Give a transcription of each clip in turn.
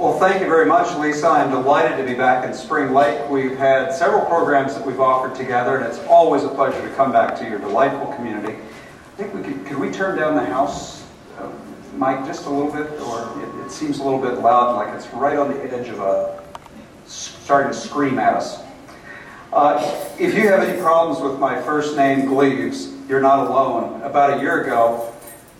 Well, thank you very much, Lisa. I'm delighted to be back in Spring Lake. We've had several programs that we've offered together, and it's always a pleasure to come back to your delightful community. I think we could, could we turn down the house uh, mic just a little bit, or it, it seems a little bit loud, like it's right on the edge of a starting to scream at us. Uh, if you have any problems with my first name, Gleaves, you're not alone. About a year ago,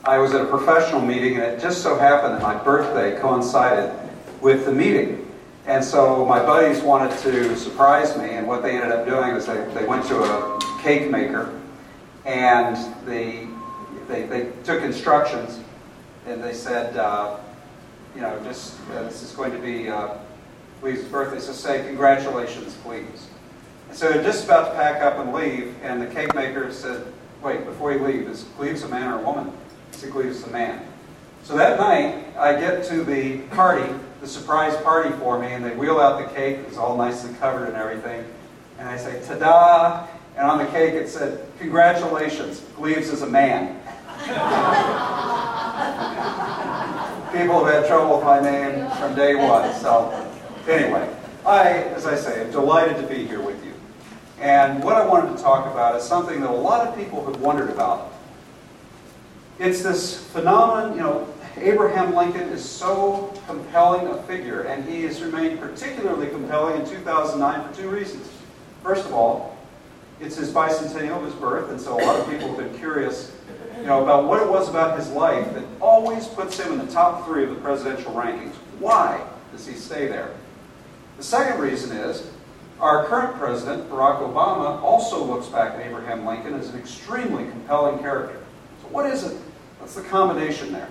I was at a professional meeting, and it just so happened that my birthday coincided with the meeting. And so my buddies wanted to surprise me, and what they ended up doing is they, they went to a cake maker and they, they, they took instructions and they said, uh, you know, just uh, this is going to be uh, Cleve's birthday, so say congratulations, please. And so they're just about to pack up and leave, and the cake maker said, wait, before you leave, is Cleves a man or a woman? He said, Cleves a man. So that night, I get to the party, the surprise party for me, and they wheel out the cake. It's all nicely covered and everything. And I say, ta-da! And on the cake it said, congratulations, Gleaves is a man. People have had trouble with my name from day one. So anyway, I, as I say, am delighted to be here with you. And what I wanted to talk about is something that a lot of people have wondered about. It's this phenomenon, you know, Abraham Lincoln is so compelling a figure, and he has remained particularly compelling in 2009 for two reasons. First of all, it's his bicentennial of his birth, and so a lot of people have been curious you know, about what it was about his life that always puts him in the top three of the presidential rankings. Why does he stay there? The second reason is our current president, Barack Obama, also looks back at Abraham Lincoln as an extremely compelling character. So, what is it? What's the combination there?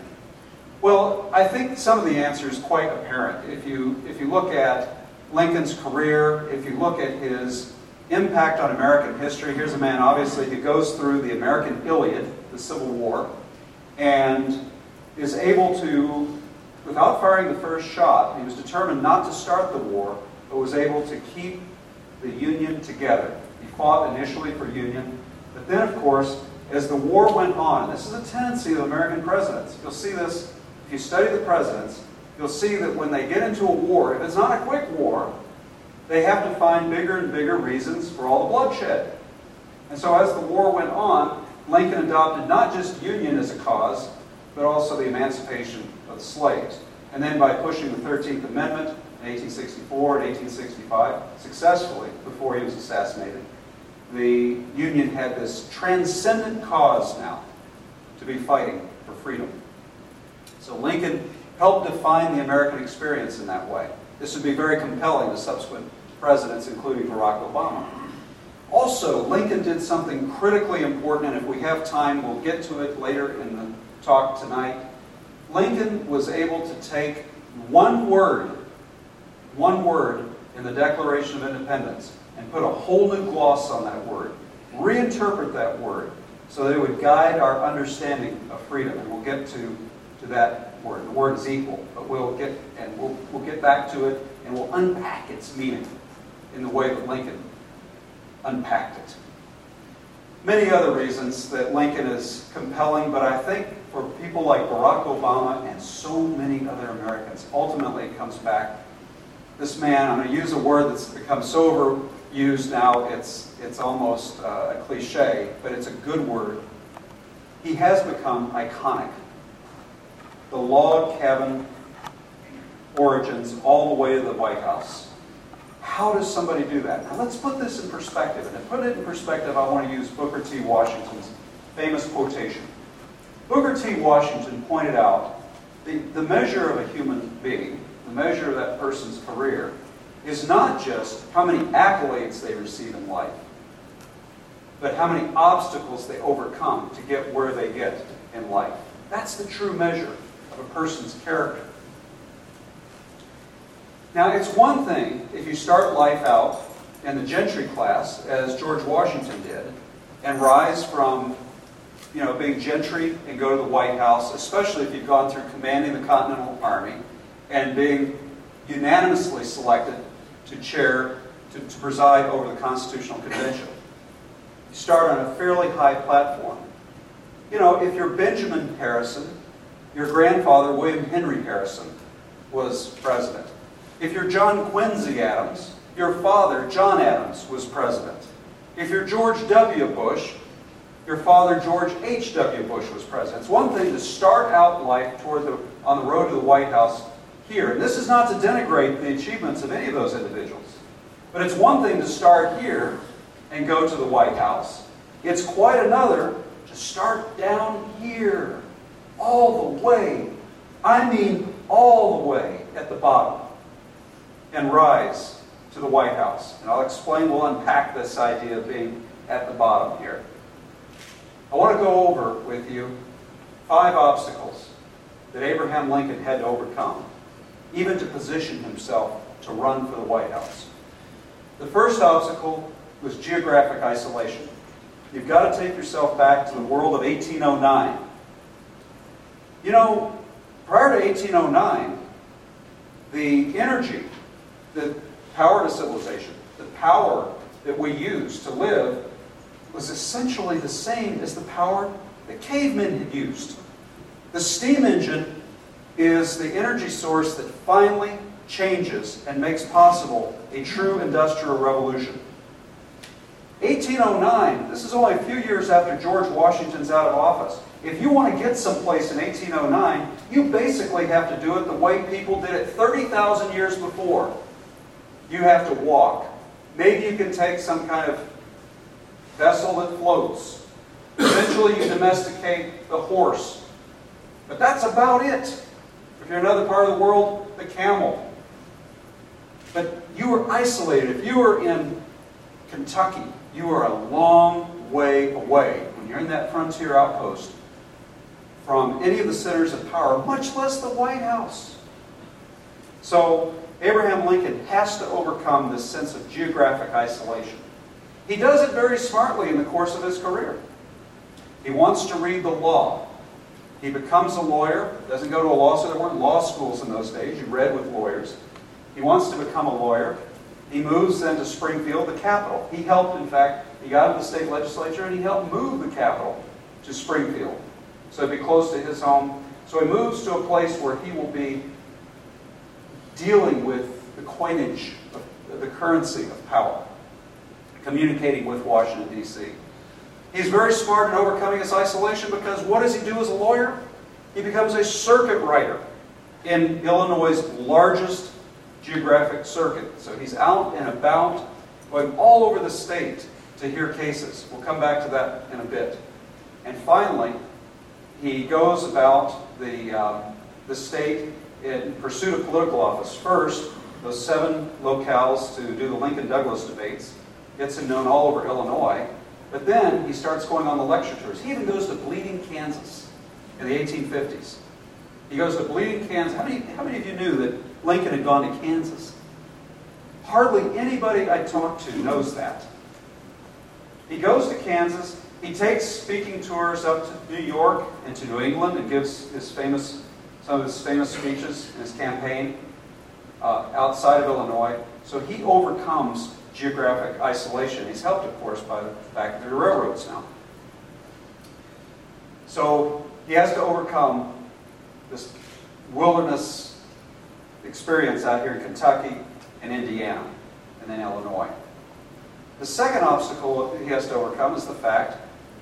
Well, I think some of the answer is quite apparent. If you, if you look at Lincoln's career, if you look at his impact on American history, here's a man, obviously, who goes through the American Iliad, the Civil War, and is able to, without firing the first shot, he was determined not to start the war, but was able to keep the Union together. He fought initially for Union, but then, of course, as the war went on, this is a tendency of American presidents, you'll see this if you study the presidents, you'll see that when they get into a war, if it's not a quick war, they have to find bigger and bigger reasons for all the bloodshed. And so as the war went on, Lincoln adopted not just Union as a cause, but also the emancipation of the slaves. And then by pushing the 13th Amendment in 1864 and 1865 successfully before he was assassinated, the Union had this transcendent cause now to be fighting for freedom. So Lincoln helped define the American experience in that way. This would be very compelling to subsequent presidents, including Barack Obama. Also, Lincoln did something critically important, and if we have time, we'll get to it later in the talk tonight. Lincoln was able to take one word, one word in the Declaration of Independence, and put a whole new gloss on that word, reinterpret that word, so that it would guide our understanding of freedom. And we'll get to to that word. The word is equal, but we'll get and we'll, we'll get back to it and we'll unpack its meaning in the way that Lincoln unpacked it. Many other reasons that Lincoln is compelling, but I think for people like Barack Obama and so many other Americans, ultimately it comes back. This man, I'm going to use a word that's become so overused now, it's, it's almost uh, a cliche, but it's a good word. He has become iconic the log cabin origins all the way to the White House. How does somebody do that? Now let's put this in perspective. And to put it in perspective, I want to use Booker T. Washington's famous quotation. Booker T. Washington pointed out the, the measure of a human being, the measure of that person's career, is not just how many accolades they receive in life, but how many obstacles they overcome to get where they get in life. That's the true measure a person's character. Now, it's one thing if you start life out in the gentry class, as George Washington did, and rise from you know, being gentry and go to the White House, especially if you've gone through commanding the Continental Army and being unanimously selected to chair, to, to preside over the Constitutional Convention. You start on a fairly high platform. You know, if you're Benjamin Harrison your grandfather, William Henry Harrison, was president. If you're John Quincy Adams, your father, John Adams, was president. If you're George W. Bush, your father, George H.W. Bush, was president. It's one thing to start out life toward the, on the road to the White House here. And this is not to denigrate the achievements of any of those individuals. But it's one thing to start here and go to the White House. It's quite another to start down here, all the way. I mean, all the way at the bottom, and rise to the White House. And I'll explain, we'll unpack this idea of being at the bottom here. I want to go over with you five obstacles that Abraham Lincoln had to overcome, even to position himself to run for the White House. The first obstacle was geographic isolation. You've got to take yourself back to the world of 1809. You know, prior to 1809, the energy, the power to civilization, the power that we use to live was essentially the same as the power that cavemen had used. The steam engine is the energy source that finally changes and makes possible a true industrial revolution. 1809, this is only a few years after George Washington's out of office. If you want to get someplace in 1809, you basically have to do it the way people did it 30,000 years before. You have to walk. Maybe you can take some kind of vessel that floats. Eventually you domesticate the horse. But that's about it. If you're in another part of the world, the camel. But you were isolated. If you were in Kentucky, you are a long way away when you're in that frontier outpost from any of the centers of power, much less the White House. So Abraham Lincoln has to overcome this sense of geographic isolation. He does it very smartly in the course of his career. He wants to read the law. He becomes a lawyer, doesn't go to a law school. There weren't law schools in those days. You read with lawyers. He wants to become a lawyer. He moves then to Springfield, the capital. He helped, in fact, he got into the state legislature and he helped move the capital to Springfield. So be close to his home. So he moves to a place where he will be dealing with the coinage, of the currency of power, communicating with Washington, D.C. He's very smart in overcoming his isolation because what does he do as a lawyer? He becomes a circuit rider in Illinois' largest geographic circuit. So he's out and about, going all over the state to hear cases. We'll come back to that in a bit. And finally, he goes about the, um, the state in pursuit of political office. First, those seven locales to do the Lincoln-Douglas debates gets him known all over Illinois. But then he starts going on the lecture tours. He even goes to Bleeding, Kansas in the 1850s. He goes to Bleeding, Kansas. How many, how many of you knew that Lincoln had gone to Kansas? Hardly anybody I talked to knows that. He goes to Kansas. He takes speaking tours up to New York and to New England and gives his famous, some of his famous speeches in his campaign uh, outside of Illinois. So he overcomes geographic isolation. He's helped, of course, by the fact that there are railroads now. So he has to overcome this wilderness experience out here in Kentucky and Indiana and then Illinois. The second obstacle he has to overcome is the fact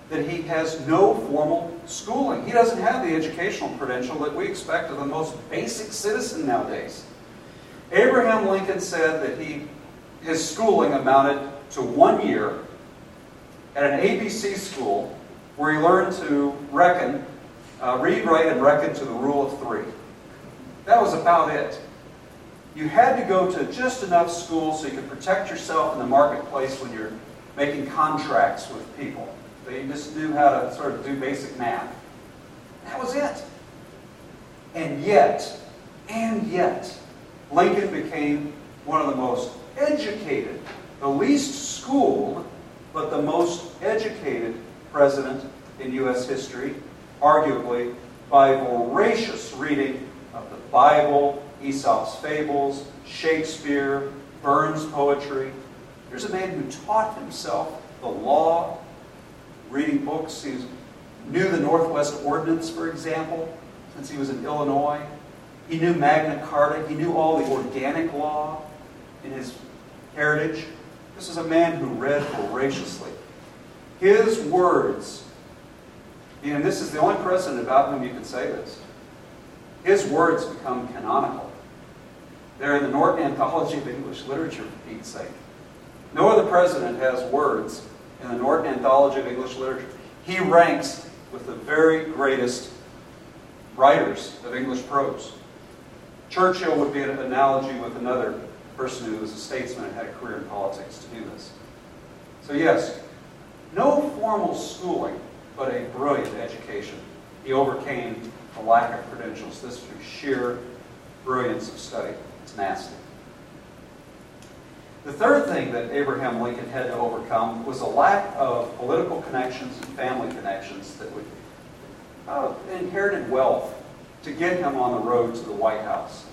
that he has no formal schooling. He doesn't have the educational credential that we expect of the most basic citizen nowadays. Abraham Lincoln said that he, his schooling amounted to one year at an ABC school where he learned to reckon, uh, read, write, and reckon to the rule of three. That was about it. You had to go to just enough school so you could protect yourself in the marketplace when you're making contracts with people. They just knew how to sort of do basic math. That was it. And yet, and yet, Lincoln became one of the most educated, the least schooled, but the most educated president in U.S. history, arguably by voracious reading of the Bible, Aesop's fables, Shakespeare, Burns' poetry. Here's a man who taught himself the law, reading books. He knew the Northwest Ordinance, for example, since he was in Illinois. He knew Magna Carta. He knew all the organic law in his heritage. This is a man who read voraciously. His words, and this is the only president about whom you can say this, his words become canonical. They're in the Norton Anthology of English Literature, for Pete's sake. No other president has words in the Norton Anthology of English Literature. He ranks with the very greatest writers of English prose. Churchill would be an analogy with another person who was a statesman and had a career in politics to do this. So, yes, no formal schooling, but a brilliant education. He overcame the lack of credentials. This through sheer brilliance of study. It's nasty. The third thing that Abraham Lincoln had to overcome was a lack of political connections and family connections that would uh, inherited wealth to get him on the road to the White House.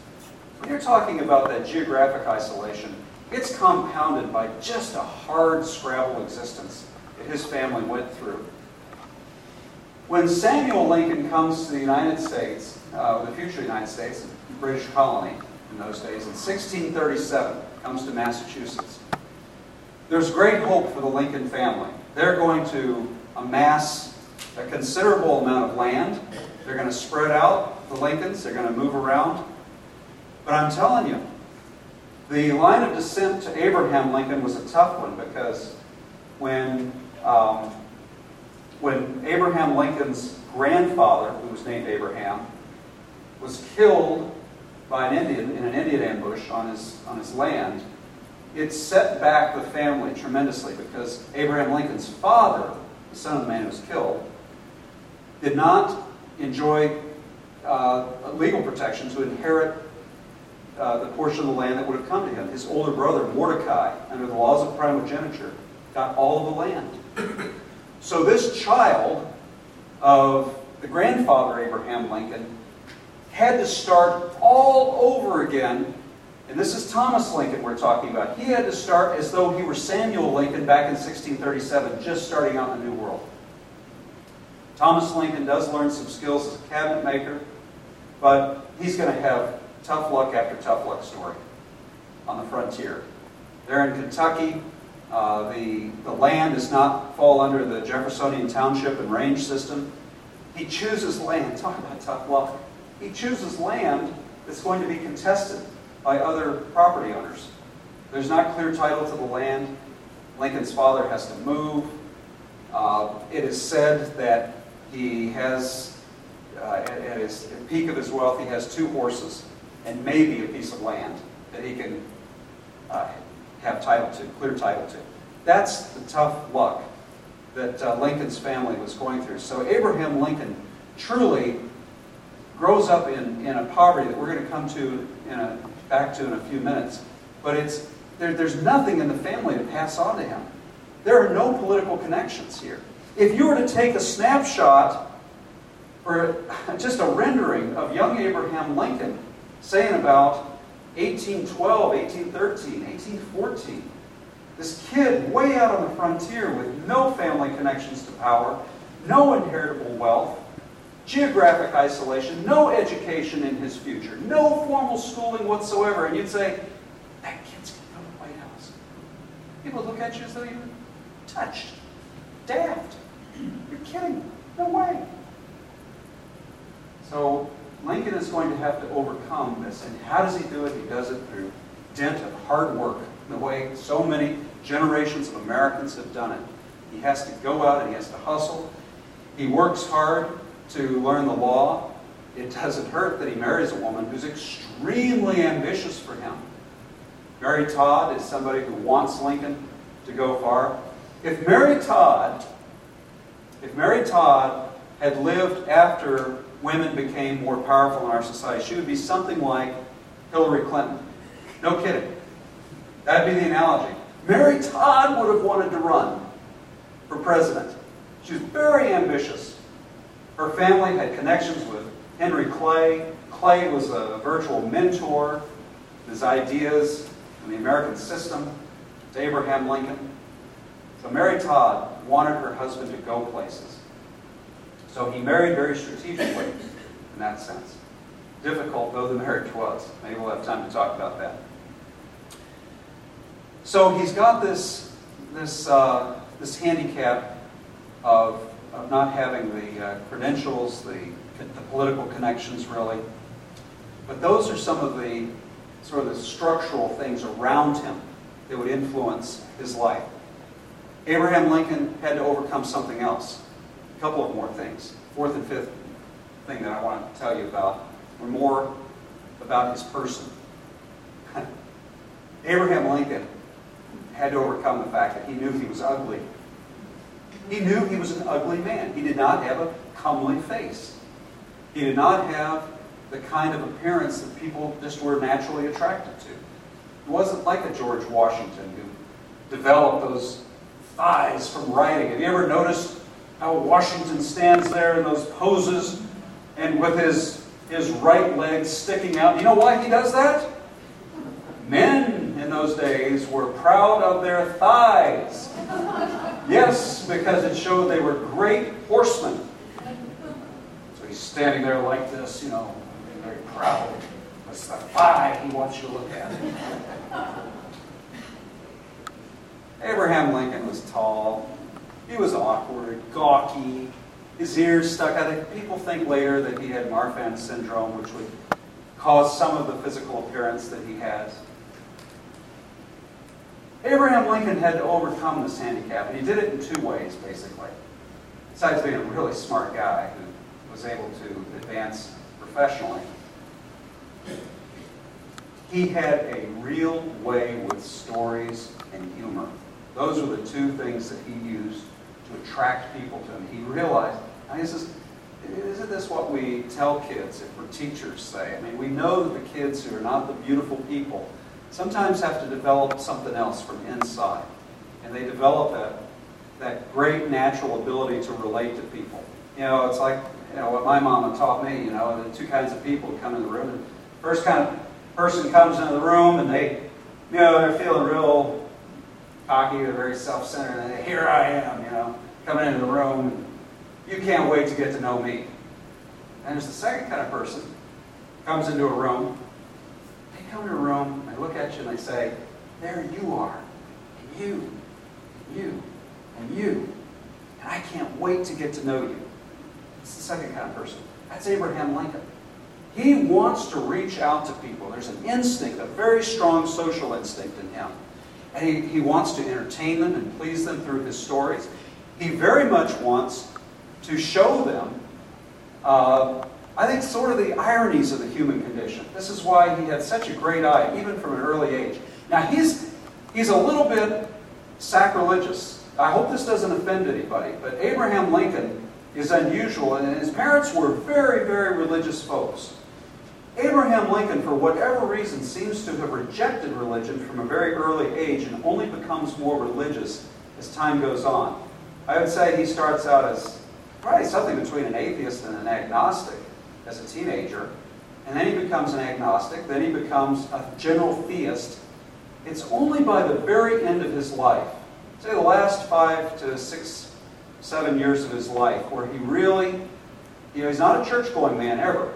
When you're talking about that geographic isolation, it's compounded by just a hard scrabble existence that his family went through. When Samuel Lincoln comes to the United States, uh, the future United States, British colony in those days, in 1637, comes to Massachusetts. There's great hope for the Lincoln family. They're going to amass a considerable amount of land. They're going to spread out the Lincolns. They're going to move around. But I'm telling you, the line of descent to Abraham Lincoln was a tough one because when, um, when Abraham Lincoln's grandfather, who was named Abraham, was killed by an Indian in an Indian ambush on his, on his land, it set back the family tremendously because Abraham Lincoln's father, the son of the man who was killed, did not enjoy uh, legal protection to inherit uh, the portion of the land that would have come to him. His older brother, Mordecai, under the laws of primogeniture, got all of the land. So this child of the grandfather, Abraham Lincoln, had to start all over again. And this is Thomas Lincoln we're talking about. He had to start as though he were Samuel Lincoln back in 1637, just starting out in the New World. Thomas Lincoln does learn some skills as a cabinet maker, but he's going to have tough luck after tough luck story on the frontier. They're in Kentucky. Uh, the, the land does not fall under the Jeffersonian Township and Range system. He chooses land. Talk about tough luck. He chooses land that's going to be contested by other property owners. There's not clear title to the land. Lincoln's father has to move. Uh, it is said that he has, uh, at, at his at peak of his wealth, he has two horses and maybe a piece of land that he can uh, have title to, clear title to. That's the tough luck that uh, Lincoln's family was going through. So Abraham Lincoln truly grows up in, in a poverty that we're going to come to in a, back to in a few minutes. But it's, there, there's nothing in the family to pass on to him. There are no political connections here. If you were to take a snapshot or just a rendering of young Abraham Lincoln saying about 1812, 1813, 1814, this kid way out on the frontier with no family connections to power, no inheritable wealth, geographic isolation, no education in his future, no formal schooling whatsoever, and you'd say, that kid's going to go to the White House. People look at you as though you're touched, daft. You're kidding. No way. So Lincoln is going to have to overcome this. And how does he do it? He does it through dint of hard work, the way so many generations of Americans have done it. He has to go out and he has to hustle. He works hard to learn the law. It doesn't hurt that he marries a woman who's extremely ambitious for him. Mary Todd is somebody who wants Lincoln to go far. If Mary Todd if Mary Todd had lived after women became more powerful in our society, she would be something like Hillary Clinton. No kidding. That'd be the analogy. Mary Todd would have wanted to run for president. She was very ambitious. Her family had connections with Henry Clay. Clay was a virtual mentor, his ideas and the American system to Abraham Lincoln. So Mary Todd wanted her husband to go places. So he married very strategically in that sense. difficult though the marriage was. Maybe we'll have time to talk about that. So he's got this, this, uh, this handicap of, of not having the uh, credentials, the, the political connections really. But those are some of the sort of the structural things around him that would influence his life. Abraham Lincoln had to overcome something else. A couple of more things. Fourth and fifth thing that I want to tell you about were more about his person. Abraham Lincoln had to overcome the fact that he knew he was ugly. He knew he was an ugly man. He did not have a comely face. He did not have the kind of appearance that people just were naturally attracted to. It wasn't like a George Washington who developed those thighs from writing. Have you ever noticed how Washington stands there in those poses and with his, his right leg sticking out? You know why he does that? Men in those days were proud of their thighs. Yes, because it showed they were great horsemen. So he's standing there like this, you know, very proud. That's the thigh he wants you to look at. Abraham Lincoln was tall. He was awkward, gawky. His ears stuck out. People think later that he had Marfan syndrome, which would cause some of the physical appearance that he has. Abraham Lincoln had to overcome this handicap, and he did it in two ways, basically. Besides being a really smart guy who was able to advance professionally, he had a real way with stories and humor. Those were the two things that he used to attract people to him. He realized, I mean, says, isn't this what we tell kids if we're teachers say? I mean, we know that the kids who are not the beautiful people sometimes have to develop something else from inside. And they develop that, that great natural ability to relate to people. You know, it's like you know what my mama taught me, you know, the two kinds of people come in the room. And first kind of person comes into the room and they, you know, they're feeling real cocky, they're very self-centered, and they, here I am, you know, coming into the room. You can't wait to get to know me. And there's the second kind of person comes into a room. They come into a room, they look at you, and they say, there you are, and you, and you, and you. And I can't wait to get to know you. It's the second kind of person. That's Abraham Lincoln. He wants to reach out to people. There's an instinct, a very strong social instinct in him. And he, he wants to entertain them and please them through his stories. He very much wants to show them, uh, I think, sort of the ironies of the human condition. This is why he had such a great eye, even from an early age. Now, he's, he's a little bit sacrilegious. I hope this doesn't offend anybody, but Abraham Lincoln is unusual, and his parents were very, very religious folks. Abraham Lincoln, for whatever reason, seems to have rejected religion from a very early age and only becomes more religious as time goes on. I would say he starts out as probably something between an atheist and an agnostic as a teenager, and then he becomes an agnostic, then he becomes a general theist. It's only by the very end of his life, say the last five to six, seven years of his life, where he really, you know, he's not a church going man ever.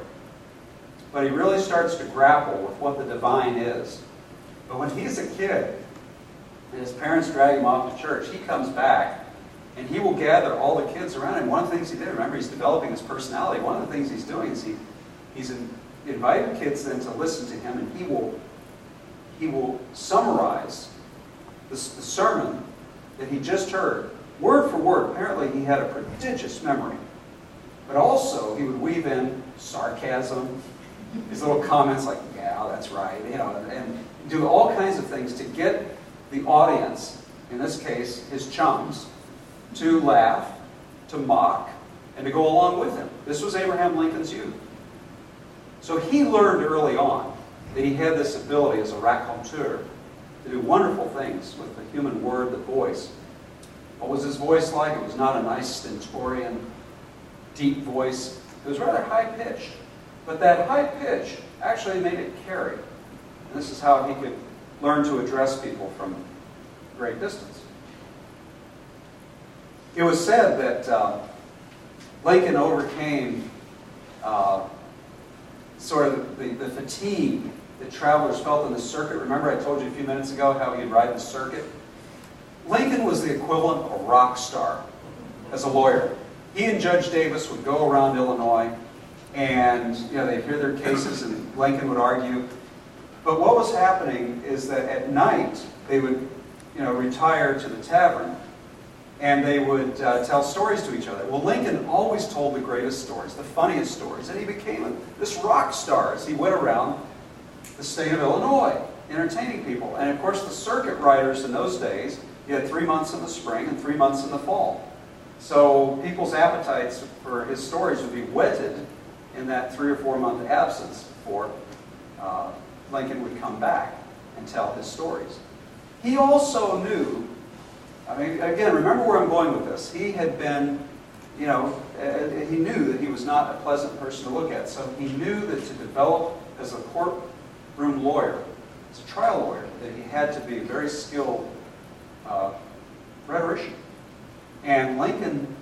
But he really starts to grapple with what the divine is. But when he's a kid, and his parents drag him off to church, he comes back and he will gather all the kids around him. One of the things he did, remember, he's developing his personality. One of the things he's doing is he, he's in, invited kids then to listen to him, and he will, he will summarize the, the sermon that he just heard, word for word. Apparently, he had a prodigious memory. But also, he would weave in sarcasm, his little comments like, yeah, that's right, you know, and do all kinds of things to get the audience, in this case, his chums, to laugh, to mock, and to go along with him. This was Abraham Lincoln's youth. So he learned early on that he had this ability as a raconteur to do wonderful things with the human word, the voice. What was his voice like? It was not a nice stentorian, deep voice. It was rather high pitched. But that high pitch actually made it carry. And this is how he could learn to address people from great distance. It was said that uh, Lincoln overcame uh, sort of the, the fatigue that travelers felt on the circuit. Remember I told you a few minutes ago how he'd ride the circuit? Lincoln was the equivalent of a rock star as a lawyer. He and Judge Davis would go around Illinois and you know, they'd hear their cases and Lincoln would argue. But what was happening is that at night they would you know, retire to the tavern and they would uh, tell stories to each other. Well, Lincoln always told the greatest stories, the funniest stories, and he became a, this rock star as he went around the state of Illinois entertaining people. And of course, the circuit riders in those days, you had three months in the spring and three months in the fall. So people's appetites for his stories would be whetted in that three or four month absence before uh, Lincoln would come back and tell his stories. He also knew, I mean, again, remember where I'm going with this. He had been, you know, uh, he knew that he was not a pleasant person to look at. So he knew that to develop as a courtroom lawyer, as a trial lawyer, that he had to be a very skilled uh, rhetorician. And Lincoln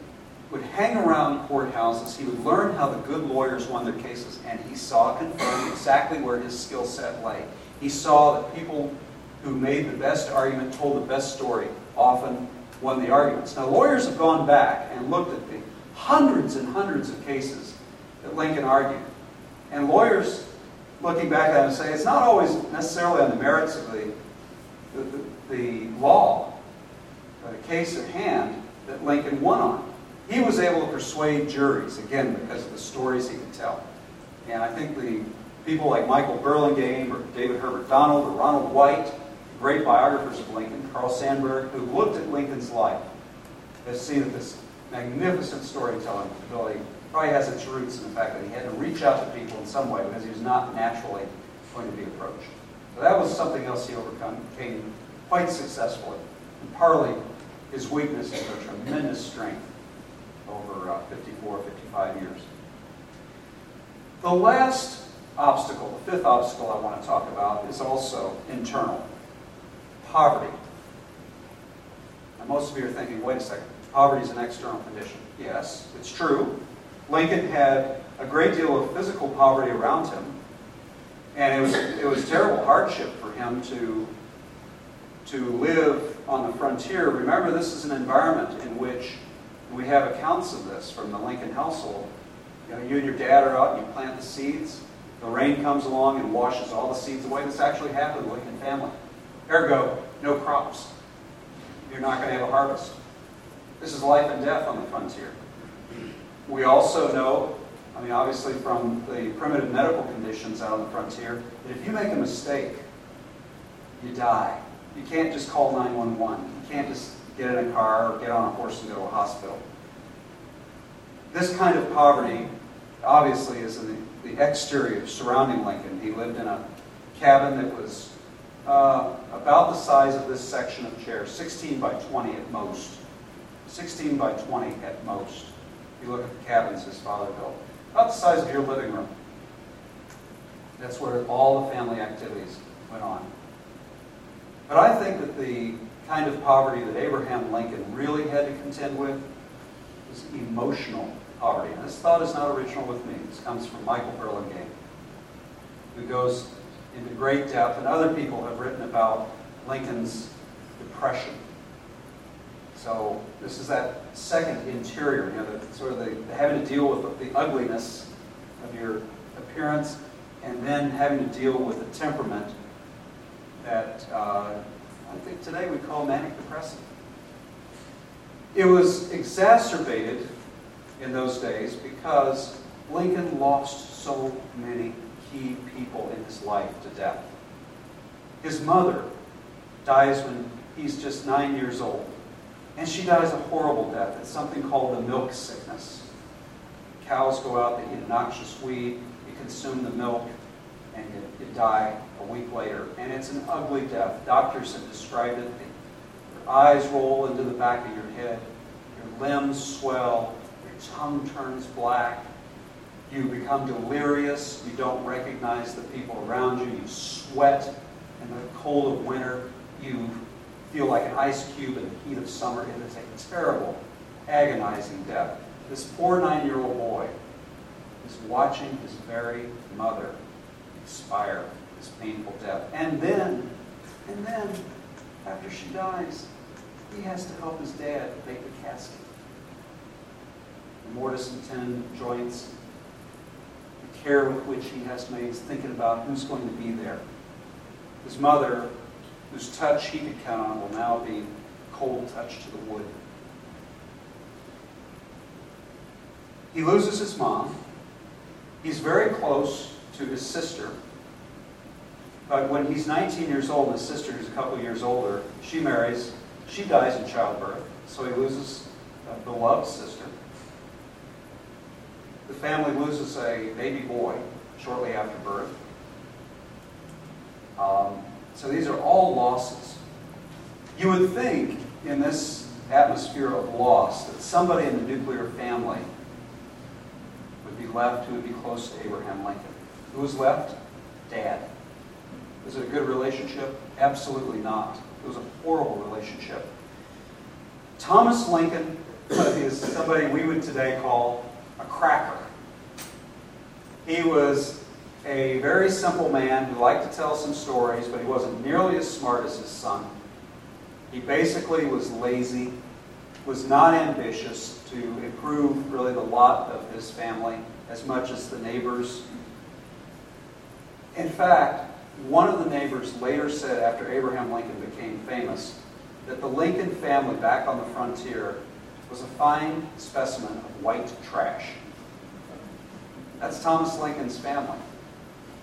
would hang around courthouses. He would learn how the good lawyers won their cases, and he saw confirmed exactly where his skill set lay. He saw that people who made the best argument, told the best story, often won the arguments. Now, lawyers have gone back and looked at the hundreds and hundreds of cases that Lincoln argued. And lawyers, looking back at it, say it's not always necessarily on the merits of the, the, the, law, the case at hand, that Lincoln won on. He was able to persuade juries, again, because of the stories he could tell. And I think the people like Michael Burlingame or David Herbert Donald or Ronald White, great biographers of Lincoln, Carl Sandburg, who looked at Lincoln's life, have seen that this magnificent storytelling ability probably has its roots in the fact that he had to reach out to people in some way because he was not naturally going to be approached. So that was something else he overcame quite successfully. And partly his weakness is a tremendous strength over uh, 54, 55 years. The last obstacle, the fifth obstacle I want to talk about, is also internal poverty. Now, most of you are thinking, wait a second, poverty is an external condition. Yes, it's true. Lincoln had a great deal of physical poverty around him, and it was, it was terrible hardship for him to, to live on the frontier. Remember, this is an environment in which we have accounts of this from the Lincoln household. You know, you and your dad are out and you plant the seeds. The rain comes along and washes all the seeds away. This actually happened to the Lincoln family. Ergo, no crops. You're not going to have a harvest. This is life and death on the frontier. We also know, I mean, obviously from the primitive medical conditions out on the frontier, that if you make a mistake, you die. You can't just call 911. You can't just get in a car or get on a horse and go to a hospital. This kind of poverty, obviously, is in the, the exterior surrounding Lincoln. He lived in a cabin that was uh, about the size of this section of chairs, 16 by 20 at most. 16 by 20 at most. If you look at the cabins his father built. About the size of your living room. That's where all the family activities went on. But I think that the kind of poverty that Abraham Lincoln really had to contend with was emotional poverty. And this thought is not original with me. This comes from Michael Burlingame, who goes into great depth, and other people have written about Lincoln's depression. So this is that second interior, you know, the, sort of the, the having to deal with the, ugliness of your appearance, and then having to deal with the temperament that uh, I think today we call manic depressive. It was exacerbated in those days because Lincoln lost so many key people in his life to death. His mother dies when he's just nine years old, and she dies a horrible death. It's something called the milk sickness. Cows go out, they eat a noxious weed, they consume the milk, and you die a week later. And it's an ugly death. Doctors have described it. Your eyes roll into the back of your head, your limbs swell, your tongue turns black, you become delirious, you don't recognize the people around you, you sweat in the cold of winter, you feel like an ice cube in the heat of summer. It is a terrible, agonizing death. This poor nine year old boy is watching his very mother expire this painful death. And then, and then, after she dies, he has to help his dad make the casket. The mortise and tenon joints, care with which he has made thinking about who's going to be there. His mother, whose touch he could count on, will now be cold touch to the wood. He loses his mom. He's very close to his sister. But when he's 19 years old, his sister, who's a couple years older, she marries. She dies in childbirth, so he loses a beloved sister. The family loses a baby boy shortly after birth. Um, so these are all losses. You would think in this atmosphere of loss that somebody in the nuclear family would be left who would be close to Abraham Lincoln. Who was left? Dad. Was it a good relationship? Absolutely not. It was a horrible relationship. Thomas Lincoln is somebody we would today call cracker. He was a very simple man who liked to tell some stories, but he wasn't nearly as smart as his son. He basically was lazy, was not ambitious to improve really the lot of his family as much as the neighbors. In fact, one of the neighbors later said after Abraham Lincoln became famous that the Lincoln family back on the frontier was a fine specimen of white trash. That's Thomas Lincoln's family.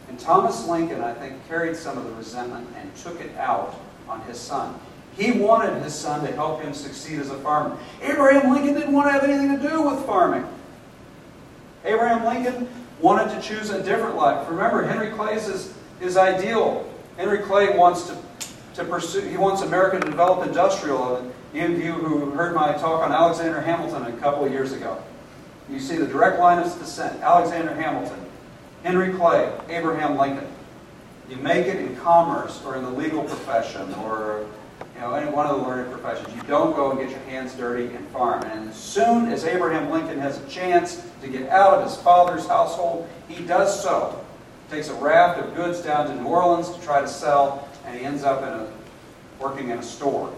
And Thomas Lincoln, I think, carried some of the resentment and took it out on his son. He wanted his son to help him succeed as a farmer. Abraham Lincoln didn't want to have anything to do with farming. Abraham Lincoln wanted to choose a different life. Remember, Henry Clay's his, his ideal. Henry Clay wants to, to pursue, he wants America to develop industrial. Any of you who heard my talk on Alexander Hamilton a couple of years ago, you see the direct line of descent. Alexander Hamilton, Henry Clay, Abraham Lincoln. You make it in commerce or in the legal profession or you know, any one of the learned professions. You don't go and get your hands dirty and farm. And as soon as Abraham Lincoln has a chance to get out of his father's household, he does so. Takes a raft of goods down to New Orleans to try to sell, and he ends up in a, working in a store.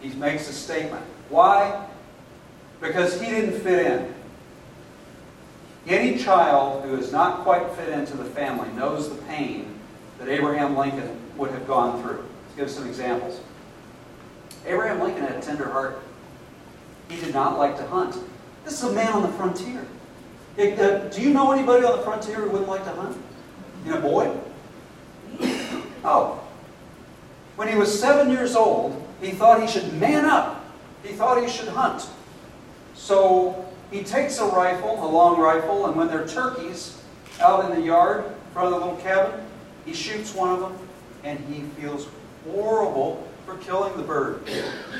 He makes a statement. Why? Because he didn't fit in. Any child who is not quite fit into the family knows the pain that Abraham Lincoln would have gone through. Let's give some examples. Abraham Lincoln had a tender heart. He did not like to hunt. This is a man on the frontier. It, uh, do you know anybody on the frontier who wouldn't like to hunt? You know, boy? Oh. When he was seven years old, he thought he should man up. He thought he should hunt. So he takes a rifle, a long rifle, and when there are turkeys out in the yard in front of the little cabin, he shoots one of them, and he feels horrible for killing the bird.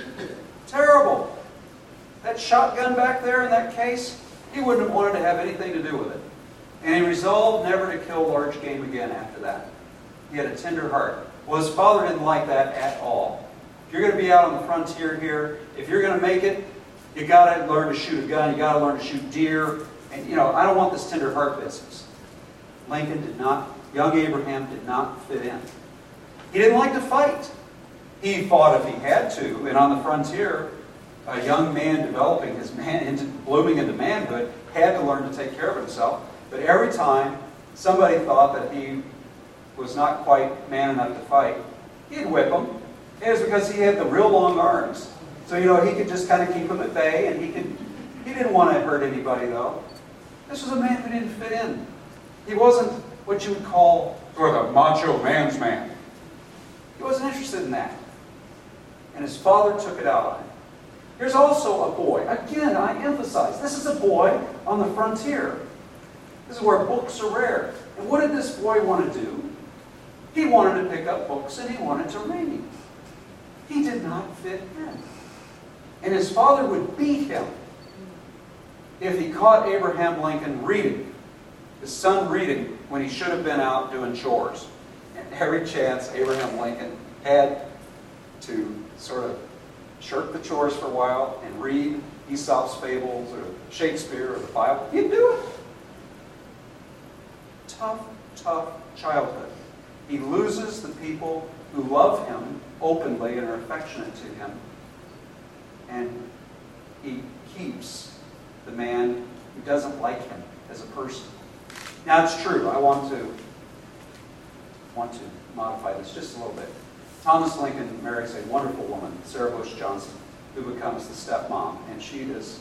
Terrible. That shotgun back there in that case, he wouldn't have wanted to have anything to do with it. And he resolved never to kill large game again after that. He had a tender heart. Well, his father didn't like that at all. If you're going to be out on the frontier here, if you're going to make it, you got to learn to shoot a gun. You got to learn to shoot deer. And, you know, I don't want this tender heart business. Lincoln did not, young Abraham did not fit in. He didn't like to fight. He fought if he had to. And on the frontier, a young man developing his man into blooming into manhood had to learn to take care of himself. But every time somebody thought that he was not quite man enough to fight, he'd whip him. It was because he had the real long arms. So, you know, he could just kind of keep them at bay, and he could he didn't want to hurt anybody, though. This was a man who didn't fit in. He wasn't what you would call sort of macho man's man. He wasn't interested in that. And his father took it out on him. Here's also a boy. Again, I emphasize, this is a boy on the frontier. This is where books are rare. And what did this boy want to do? He wanted to pick up books and he wanted to read. He did not fit in. And his father would beat him if he caught Abraham Lincoln reading, his son reading, when he should have been out doing chores. And every chance Abraham Lincoln had to sort of shirk the chores for a while and read Aesop's fables or Shakespeare or the Bible, he'd do it. tough, tough childhood. He loses the people who love him openly and are affectionate to him. And he keeps the man who doesn't like him as a person. Now it's true. I want to want to modify this just a little bit. Thomas Lincoln marries a wonderful woman, Sarah Bush Johnston, who becomes the stepmom, and she is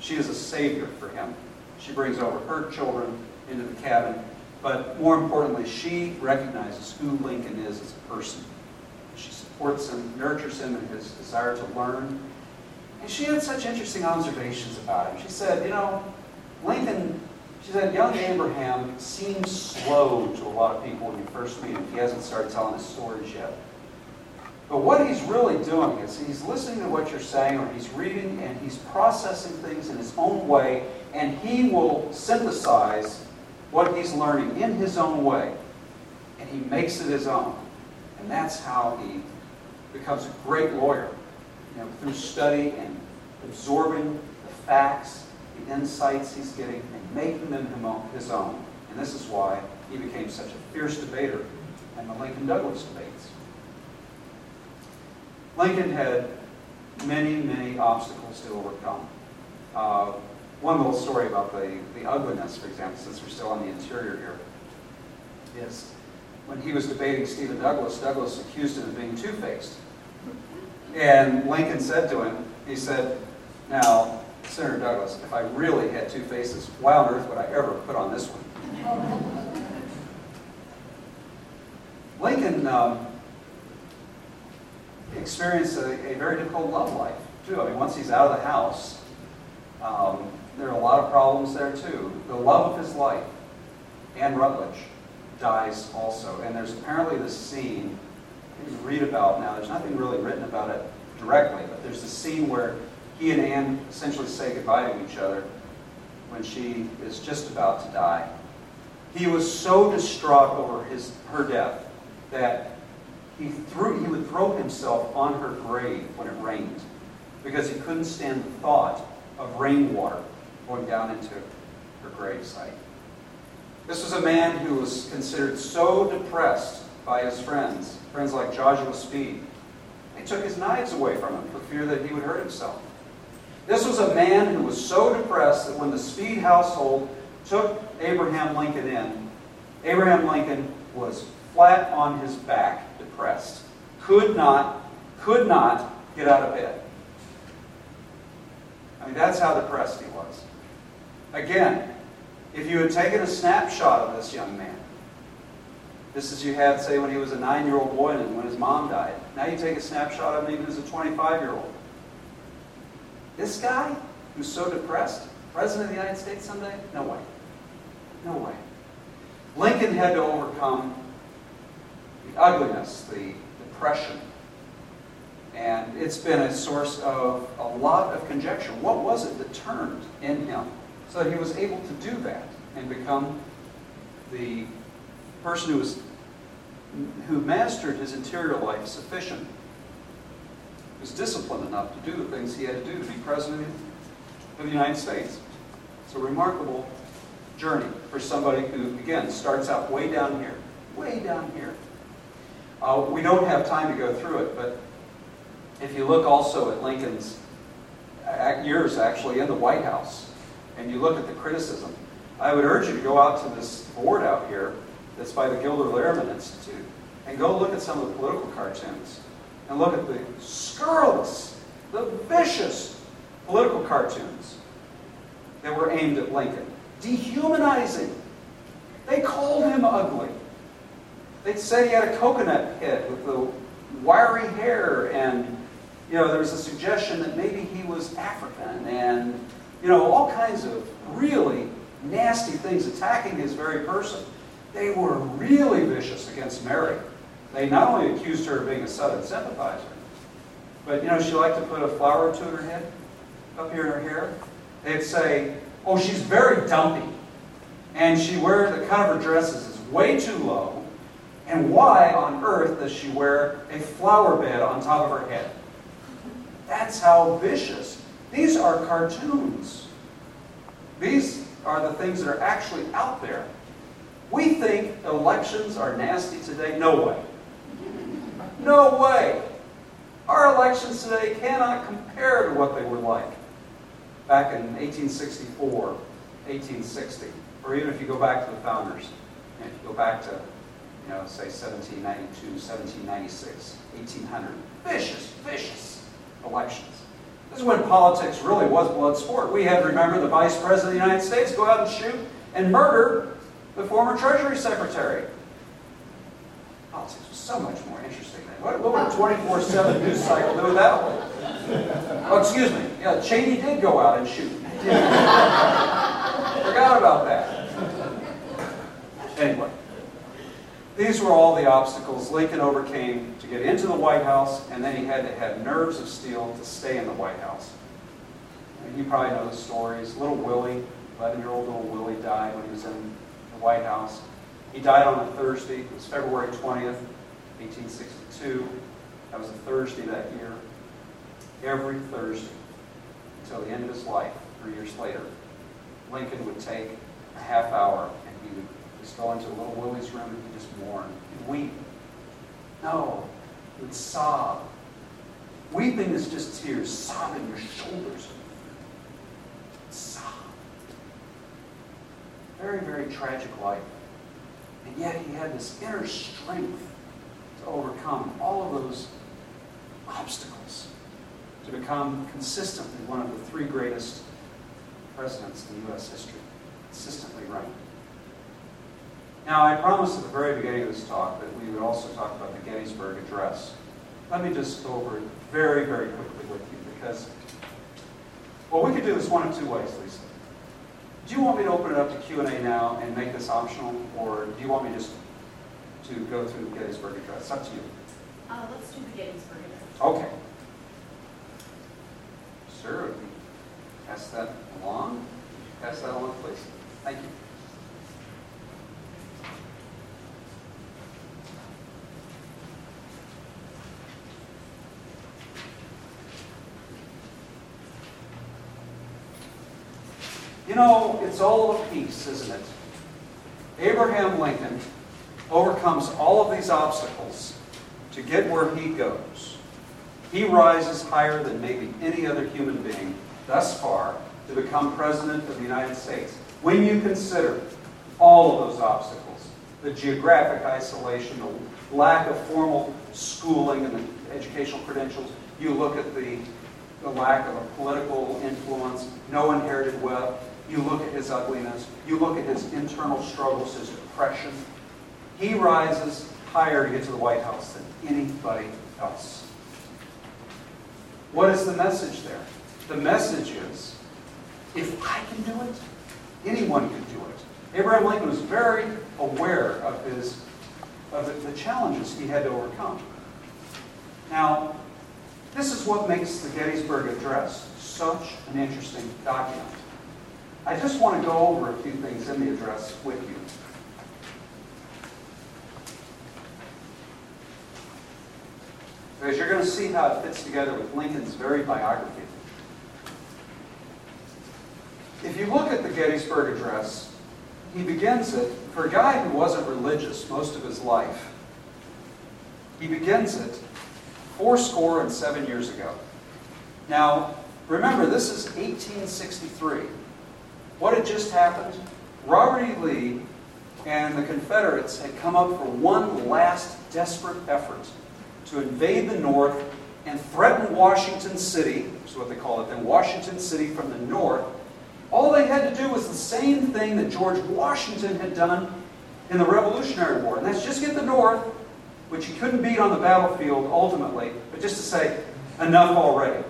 she is a savior for him. She brings over her children into the cabin, but more importantly, she recognizes who Lincoln is as a person. Supports him, nurtures him in his desire to learn. And she had such interesting observations about him. She said, you know, Lincoln she said, young Abraham seems slow to a lot of people when you first meet him. He hasn't started telling his stories yet. But what he's really doing is he's listening to what you're saying or he's reading and he's processing things in his own way and he will synthesize what he's learning in his own way and he makes it his own. And that's how he becomes a great lawyer. You know, through study and absorbing the facts, the insights he's getting, and making them his own. And this is why he became such a fierce debater in the Lincoln Douglas debates. Lincoln had many, many obstacles to overcome. Uh, one little story about the, the ugliness, for example, since we're still on the interior here, is when he was debating Stephen Douglas, Douglas accused him of being two-faced. And Lincoln said to him, he said, now, Senator Douglas, if I really had two faces, why on earth would I ever put on this one? Lincoln um, experienced a, a, very difficult love life, too. I mean, once he's out of the house, um, there are a lot of problems there, too. The love of his life, Anne Rutledge, dies also. And there's apparently this scene you read about now. There's nothing really written about it directly, but there's a scene where he and Anne essentially say goodbye to each other when she is just about to die. He was so distraught over his, her death that he, threw, he would throw himself on her grave when it rained because he couldn't stand the thought of rainwater going down into her grave site. This was a man who was considered so depressed by his friends, friends like Joshua Speed. They took his knives away from him for fear that he would hurt himself. This was a man who was so depressed that when the Speed household took Abraham Lincoln in, Abraham Lincoln was flat on his back, depressed. Could not, could not get out of bed. I mean, that's how depressed he was. Again, if you had taken a snapshot of this young man, this is you had, say, when he was a nine-year-old boy and when his mom died. Now you take a snapshot of him even as a 25-year-old. This guy who's so depressed, president of the United States someday? No way. No way. Lincoln had to overcome the ugliness, the depression. And it's been a source of a lot of conjecture. What was it that turned in him so he was able to do that and become the person who was who mastered his interior life sufficient was disciplined enough to do the things he had to do to be president of the United States. It's a remarkable journey for somebody who, again, starts out way down here, way down here. Uh, we don't have time to go through it, but if you look also at Lincoln's years actually in the White House, and you look at the criticism, I would urge you to go out to this board out here that's by the Gilder Lehrman Institute and go look at some of the political cartoons and look at the scurrilous, the vicious political cartoons that were aimed at Lincoln. Dehumanizing. They called him ugly. They said he had a coconut head with the wiry hair and you know, there was a suggestion that maybe he was African and, you know, all kinds of really nasty things attacking his very person. They were really vicious against Mary. They not only accused her of being a Southern sympathizer, but you know, she liked to put a flower to her head, up here in her hair. They'd say, oh, she's very dumpy. And she wears, the cut of her dresses is way too low. And why on earth does she wear a flower bed on top of her head? That's how vicious. These are cartoons. These are the things that are actually out there. We think elections are nasty today. No way. No way. Our elections today cannot compare to what they were like back in 1864, 1860, or even if you go back to the founders, if you go back to, you know, say 1792, 1796, 1800, vicious, vicious elections. This is when politics really was blood sport. We had, remember, the Vice President of the United States go out and shoot and murder the former Treasury Secretary. Politics was so much more interesting then. What, what would a 24 7 news cycle do without one? Oh, excuse me. Yeah, Cheney did go out and shoot. Forgot about that. Anyway, these were all the obstacles Lincoln overcame to get into the White House, and then he had to have nerves of steel to stay in the White House. And you probably know the stories. Little Willie, 11 year old little Willie, died when he was in the White House. He died on a Thursday. It was February 20th, 1862. That was a Thursday that year. Every Thursday until the end of his life, three years later, Lincoln would take a half hour and he would just go into little Willie's room and just mourn and weep. No, would sob. Weeping is just tears, sobbing your shoulders. Sob. Very, very tragic life. And yet he had this inner strength to overcome all of those obstacles to become consistently one of the three greatest presidents in U.S. history. Consistently right. Now, I promised at the very beginning of this talk that we would also talk about the Gettysburg Address. Let me just go over it very, very quickly with you because, well, we could do this one of two ways, Lisa. Do you want me to open it up to Q&A now and make this optional, or do you want me just to go through the Gettysburg Address? It's up to you. Uh, let's do the Gettysburg Address. Okay. Sir, pass that along? Pass that along, please. Thank you. Know, it's all a piece, isn't it? Abraham Lincoln overcomes all of these obstacles to get where he goes. He rises higher than maybe any other human being thus far to become President of the United States. When you consider all of those obstacles, the geographic isolation, the lack of formal schooling and the educational credentials, you look at the, the lack of a political influence, no inherited wealth, you look at his ugliness, you look at his internal struggles, his depression. He rises higher to get to the White House than anybody else. What is the message there? The message is if I can do it, anyone can do it. Abraham Lincoln was very aware of his of the, the challenges he had to overcome. Now, this is what makes the Gettysburg Address such an interesting document. I just want to go over a few things in the address with you. Because you're going to see how it fits together with Lincoln's very biography. If you look at the Gettysburg Address, he begins it, for a guy who wasn't religious most of his life, he begins it four score and seven years ago. Now, remember, this is 1863. What had just happened? Robert E. Lee and the Confederates had come up for one last desperate effort to invade the North and threaten Washington City, is what they call it then, Washington City from the north. All they had to do was the same thing that George Washington had done in the Revolutionary War, and that's just get the North, which he couldn't beat on the battlefield ultimately, but just to say, enough already.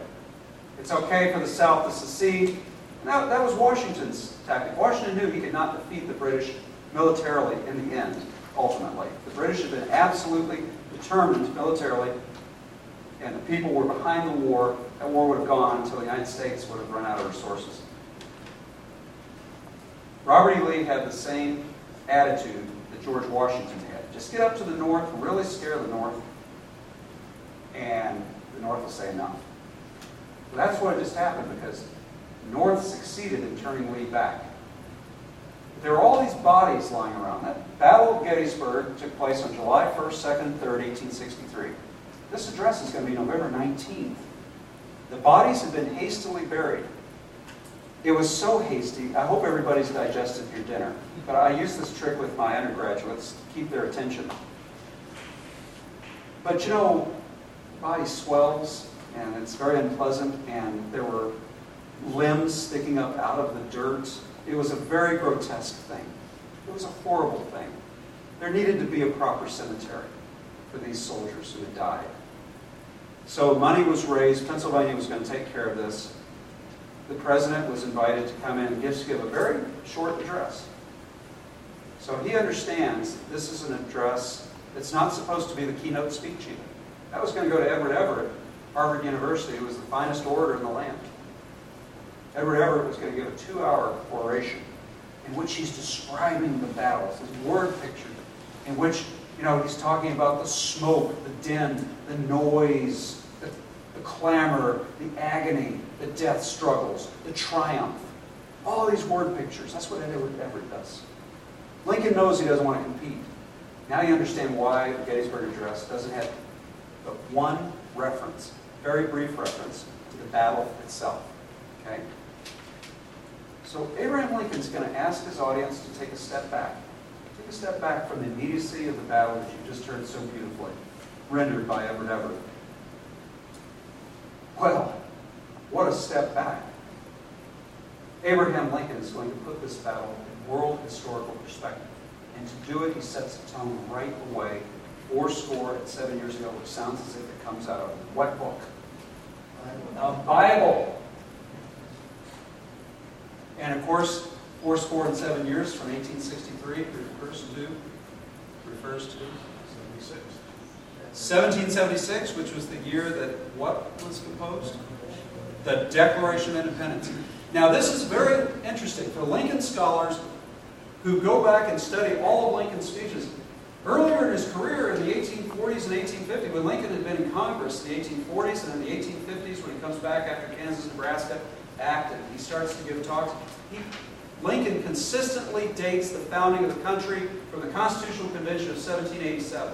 It's okay for the South to secede. That, that was Washington's tactic. Washington knew he could not defeat the British militarily in the end, ultimately. The British had been absolutely determined militarily, and the people were behind the war. That war would have gone until the United States would have run out of resources. Robert E. Lee had the same attitude that George Washington had. Just get up to the north, really scare the north, and the north will say enough. That's what just happened because north succeeded in turning Lee back. there are all these bodies lying around. That Battle of Gettysburg took place on July 1st, 2nd, 3rd, 1863. This address is going to be November 19th. The bodies had been hastily buried. It was so hasty. I hope everybody's digested your dinner. But I use this trick with my undergraduates to keep their attention. But you know, body swells, and it's very unpleasant, and there were limbs sticking up out of the dirt. It was a very grotesque thing. It was a horrible thing. There needed to be a proper cemetery for these soldiers who had died. So money was raised. Pennsylvania was going to take care of this. The president was invited to come in and give, a very short address. So he understands this is an address that's not supposed to be the keynote speech even. That was going to go to Edward Everett, Harvard University, who was the finest orator in the land. Edward Everett was going to give a two-hour oration in which he's describing the battles, his word picture, in which you know he's talking about the smoke, the din, the noise, the, the clamor, the agony, the death struggles, the triumph. All these word pictures. That's what Edward Everett does. Lincoln knows he doesn't want to compete. Now you understand why the Gettysburg Address doesn't have but one reference, very brief reference, to the battle itself. Okay? So Abraham Lincoln's going to ask his audience to take a step back. Take a step back from the immediacy of the battle that you just heard so beautifully, rendered by Edward Everett. Well, what a step back. Abraham Lincoln is going to put this battle in world historical perspective. And to do it, he sets the tone right away, four score and seven years ago, which sounds as if it comes out of what book? The Bible. And of course, four score and seven years from 1863 refers to, refers to 1776, which was the year that what was composed? The Declaration of Independence. Now, this is very interesting for Lincoln scholars who go back and study all of Lincoln's speeches. Earlier in his career in the 1840s and 1850s, when Lincoln had been in Congress, the 1840s and in the 1850s, when he comes back after Kansas, Nebraska, active. He starts to give talks. He, Lincoln consistently dates the founding of the country from the Constitutional Convention of 1787.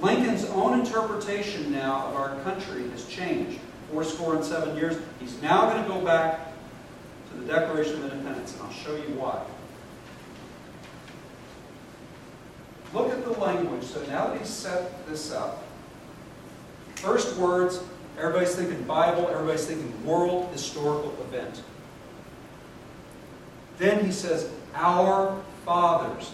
Lincoln's own interpretation now of our country has changed. Four score and seven years. He's now going to go back to the Declaration of Independence, and I'll show you why. Look at the language. So now that he's set this up, first words Everybody's thinking Bible, everybody's thinking world historical event. Then he says, Our fathers.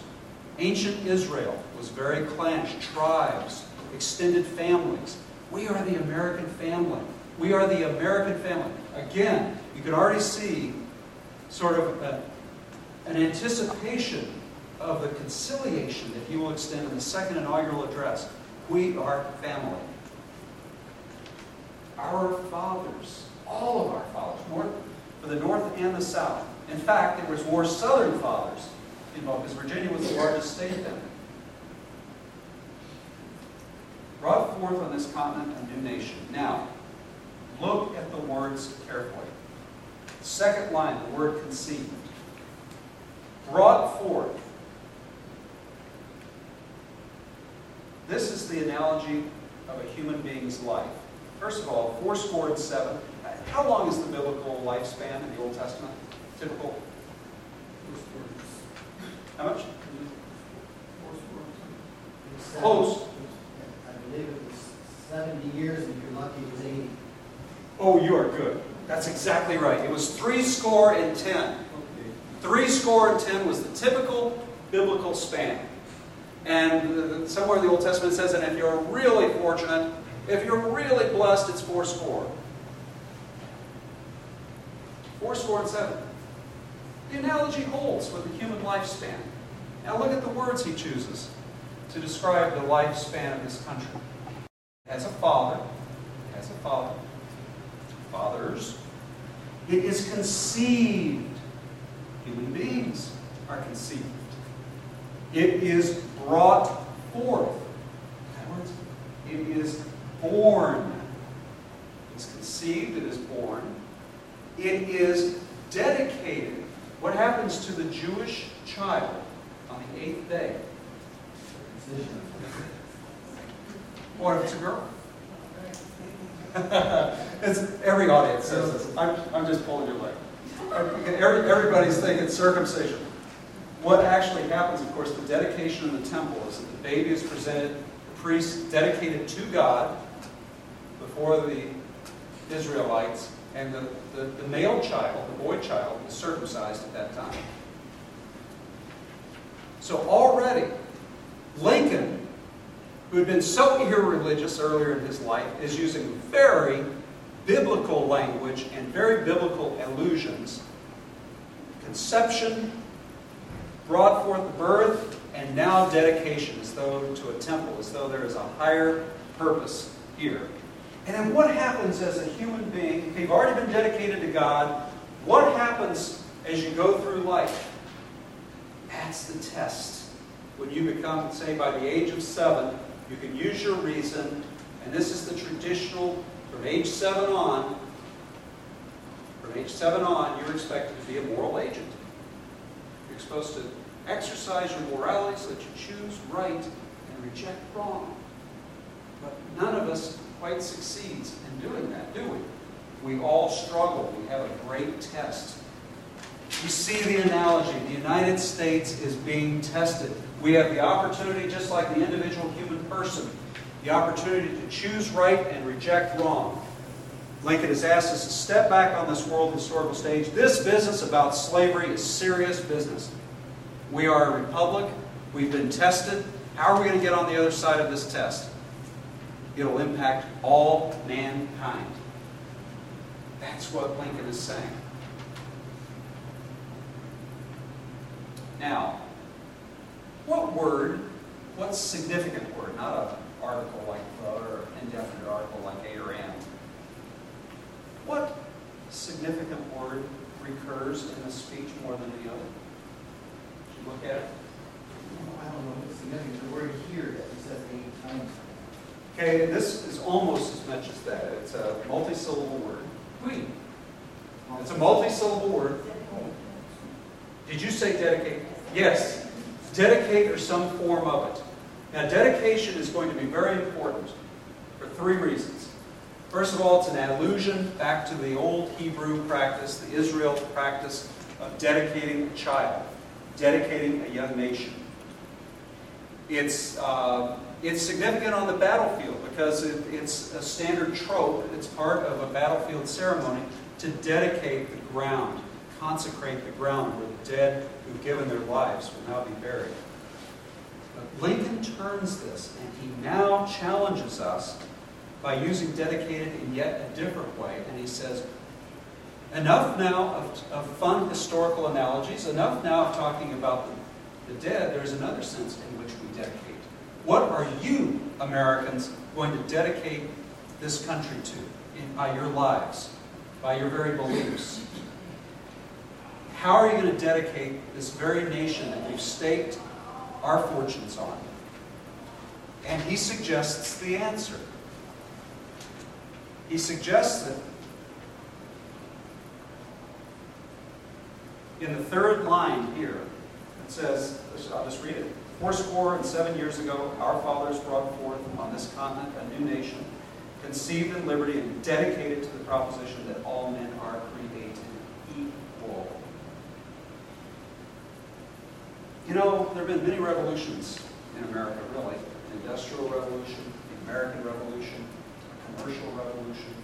Ancient Israel was very clans, tribes, extended families. We are the American family. We are the American family. Again, you can already see sort of a, an anticipation of the conciliation that he will extend in the second inaugural address. We are family our fathers, all of our fathers, for the North and the South. In fact, there was more Southern fathers involved because Virginia was the largest state then. Brought forth on this continent a new nation. Now, look at the words carefully. Second line, the word conceived. Brought forth. This is the analogy of a human being's life. First of all, four score and seven. How long is the biblical lifespan in the Old Testament? Typical? How much? Close. I believe it was 70 years, and if you're lucky, it was 80. Oh, you are good. That's exactly right. It was three score and ten. Three score and ten was the typical biblical span. And uh, somewhere in the Old Testament it says, and if you're really fortunate, if you're really blessed, it's four score. Four score and seven. The analogy holds for the human lifespan. Now look at the words he chooses to describe the lifespan of this country. As a father, as a father, fathers, it is conceived. Human beings are conceived. It is brought forth. In other words, it is born. It's conceived, it is born. It is dedicated What happens to the Jewish child on the eighth day? Circumcision. What if it's a girl? every audience says this. I'm, I'm just pulling your leg. Every, everybody's thinking circumcision. What actually happens, of course, the dedication in the temple is that the baby is presented, the priest dedicated to God before the Israelites, and the, the, the male child, the boy child, was circumcised at that time. So already, Lincoln, who had been so irreligious earlier in his life, is using very biblical language and very biblical allusions. Conception, brought forth the birth, and now dedication, as though to a temple, as though there is a higher purpose here. And then what happens as a human being? If you've already been dedicated to God, what happens as you go through life? That's the test. When you become, say, by the age of seven, you can use your reason, and this is the traditional, from age seven on, from age seven on, you're expected to be a moral agent. You're supposed to exercise your morality so that you choose right and reject wrong. But none of us quite succeeds in doing that, do we? We all struggle. We have a great test. You see the analogy. The United States is being tested. We have the opportunity, just like the individual human person, the opportunity to choose right and reject wrong. Lincoln has asked us to step back on this world historical stage. This business about slavery is serious business. We are a republic. We've been tested. How are we going to get on the other side of this test? It'll impact all mankind. That's what Lincoln is saying. Now, what word, what significant word, not an article like the or an indefinite article like a or and, what significant word recurs in this speech more than the other? Did you look at it? I don't know, what's significant, the word here that he says eight times. Okay, this is almost as much as that. It's a multisyllable word. Queen. It's a multisyllable word. Did you say dedicate? Yes. Dedicate or some form of it. Now, dedication is going to be very important for three reasons. First of all, it's an allusion back to the old Hebrew practice, the Israel practice of dedicating a child, dedicating a young nation. It's, uh, it's significant on the battlefield because it, it's a standard trope. It's part of a battlefield ceremony to dedicate the ground, consecrate the ground where the dead who've given their lives will now be buried. But Lincoln turns this, and he now challenges us by using dedicated in yet a different way. And he says, enough now of, of fun historical analogies, enough now of talking about the, the dead. There's another sense in which we dedicate. What are you, Americans, going to dedicate this country to in, by your lives, by your very beliefs? How are you going to dedicate this very nation that we've staked our fortunes on? And he suggests the answer. He suggests that in the third line here, it says, I'll just read it. Fourscore and seven years ago, our fathers brought forth on this continent a new nation, conceived in liberty and dedicated to the proposition that all men are created equal. You know, there have been many revolutions in America, really. The Industrial Revolution, the American Revolution, the Commercial Revolution.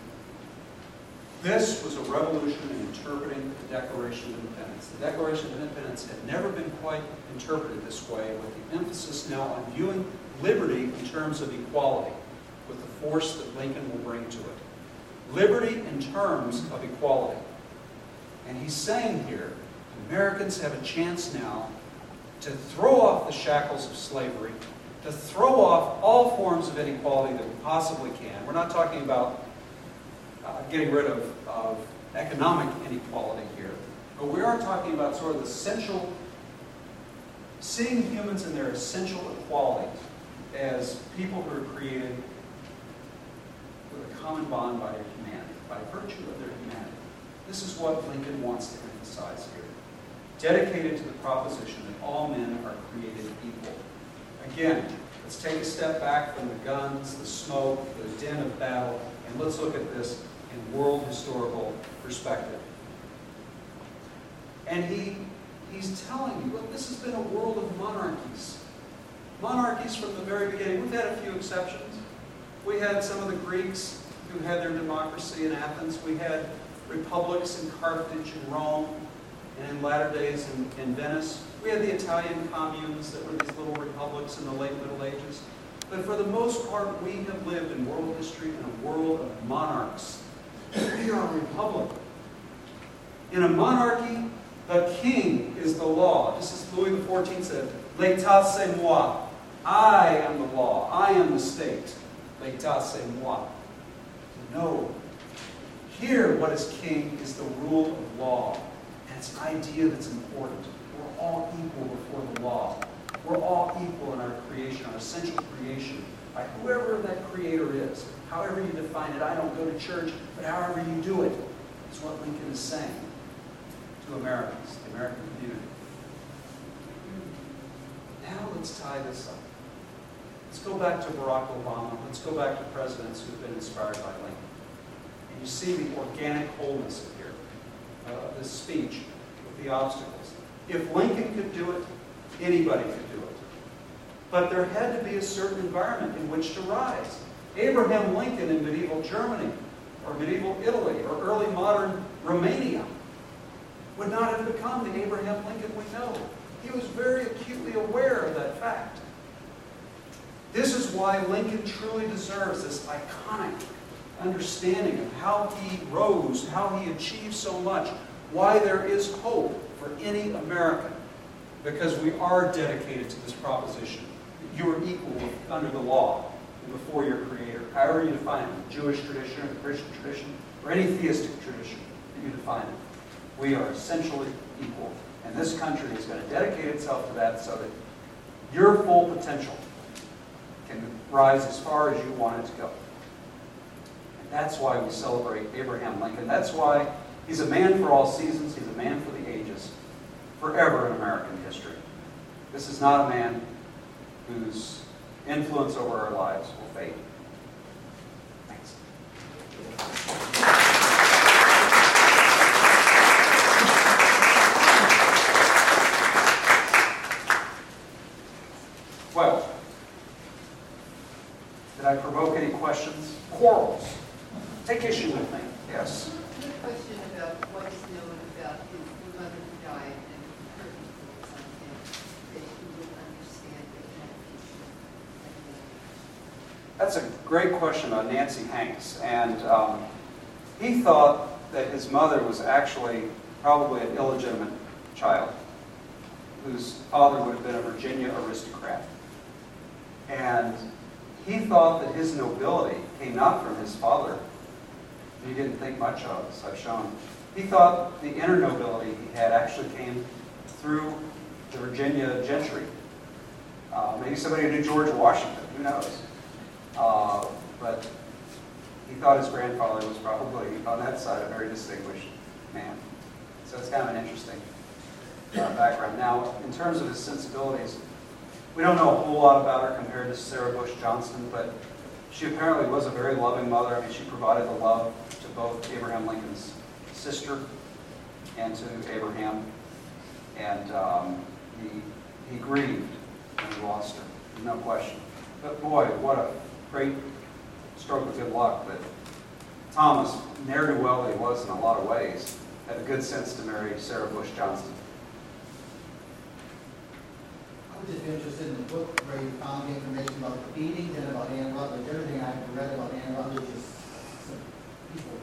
This was a revolution in interpreting the Declaration of Independence. The Declaration of Independence had never been quite interpreted this way, with the emphasis now on viewing liberty in terms of equality, with the force that Lincoln will bring to it. Liberty in terms of equality. And he's saying here, Americans have a chance now to throw off the shackles of slavery, to throw off all forms of inequality that we possibly can. We're not talking about uh, getting rid of, of economic inequality here. But we are talking about sort of the essential, seeing humans in their essential equality as people who are created with a common bond by their humanity, by virtue of their humanity. This is what Lincoln wants to emphasize here. dedicated to the proposition that all men are created equal. Again, let's take a step back from the guns, the smoke, the din of battle, and let's look at this world historical perspective. And he, he's telling you, look, this has been a world of monarchies. Monarchies from the very beginning. We've had a few exceptions. We had some of the Greeks who had their democracy in Athens. We had republics in Carthage and Rome, and in latter days in, in Venice. We had the Italian communes that were these little republics in the late Middle Ages. But for the most part, we have lived in world history in a world of monarchs. We are a republic. In a monarchy, the king is the law. Just as Louis XIV said, L'état c'est moi. I am the law. I am the state. L'état c'est moi. No. Here, what is king is the rule of law. And it's an idea that's important. We're all equal before the law. We're all equal in our creation, our essential creation, by whoever that creator is. However you define it. I don't go to church, but however you do it, is what Lincoln is saying to Americans, the American community. Now let's tie this up. Let's go back to Barack Obama. Let's go back to presidents who've been inspired by Lincoln. And you see the organic wholeness of here, uh, this speech with the obstacles. If Lincoln could do it, anybody could do it. But there had to be a certain environment in which to rise. Abraham Lincoln in medieval Germany, or medieval Italy, or early modern Romania would not have become the Abraham Lincoln we know. He was very acutely aware of that fact. This is why Lincoln truly deserves this iconic understanding of how he rose, how he achieved so much, why there is hope for any American, because we are dedicated to this proposition. That you are equal under the law before your Creator, however you define it, Jewish tradition or the Christian tradition, or any theistic tradition that you define it. We are essentially equal. And this country is going to dedicate itself to that so that your full potential can rise as far as you want it to go. And that's why we celebrate Abraham Lincoln. That's why he's a man for all seasons. He's a man for the ages, forever in American history. This is not a man whose influence over our lives will fade. Thanks. Well, did I provoke any questions? Quarrels? Take issue with me. Yes. Good question about what is known about his mother who died and her influence on him, that he would understand the That's a great question about Nancy Hanks. And um, he thought that his mother was actually probably an illegitimate child whose father would have been a Virginia aristocrat. And he thought that his nobility came not from his father. He didn't think much of, as I've shown. He thought the inner nobility he had actually came through the Virginia gentry. Uh, maybe somebody who knew George Washington, who knows? Uh, but he thought his grandfather was probably, on that side, a very distinguished man. So it's kind of an interesting uh, background. Now, in terms of his sensibilities, we don't know a whole lot about her compared to Sarah Bush Johnston, but she apparently was a very loving mother. I mean, she provided the love to both Abraham Lincoln's sister and to Abraham. And um, he, he grieved when he lost her, no question. But boy, what a great stroke of good luck that Thomas, ne'er-do-well he was in a lot of ways, had the good sense to marry Sarah Bush Johnston. I'm just interested in the book where you found the information about the beatings and about Anne Rutledge. Everything I've read about Anne Rutledge is some people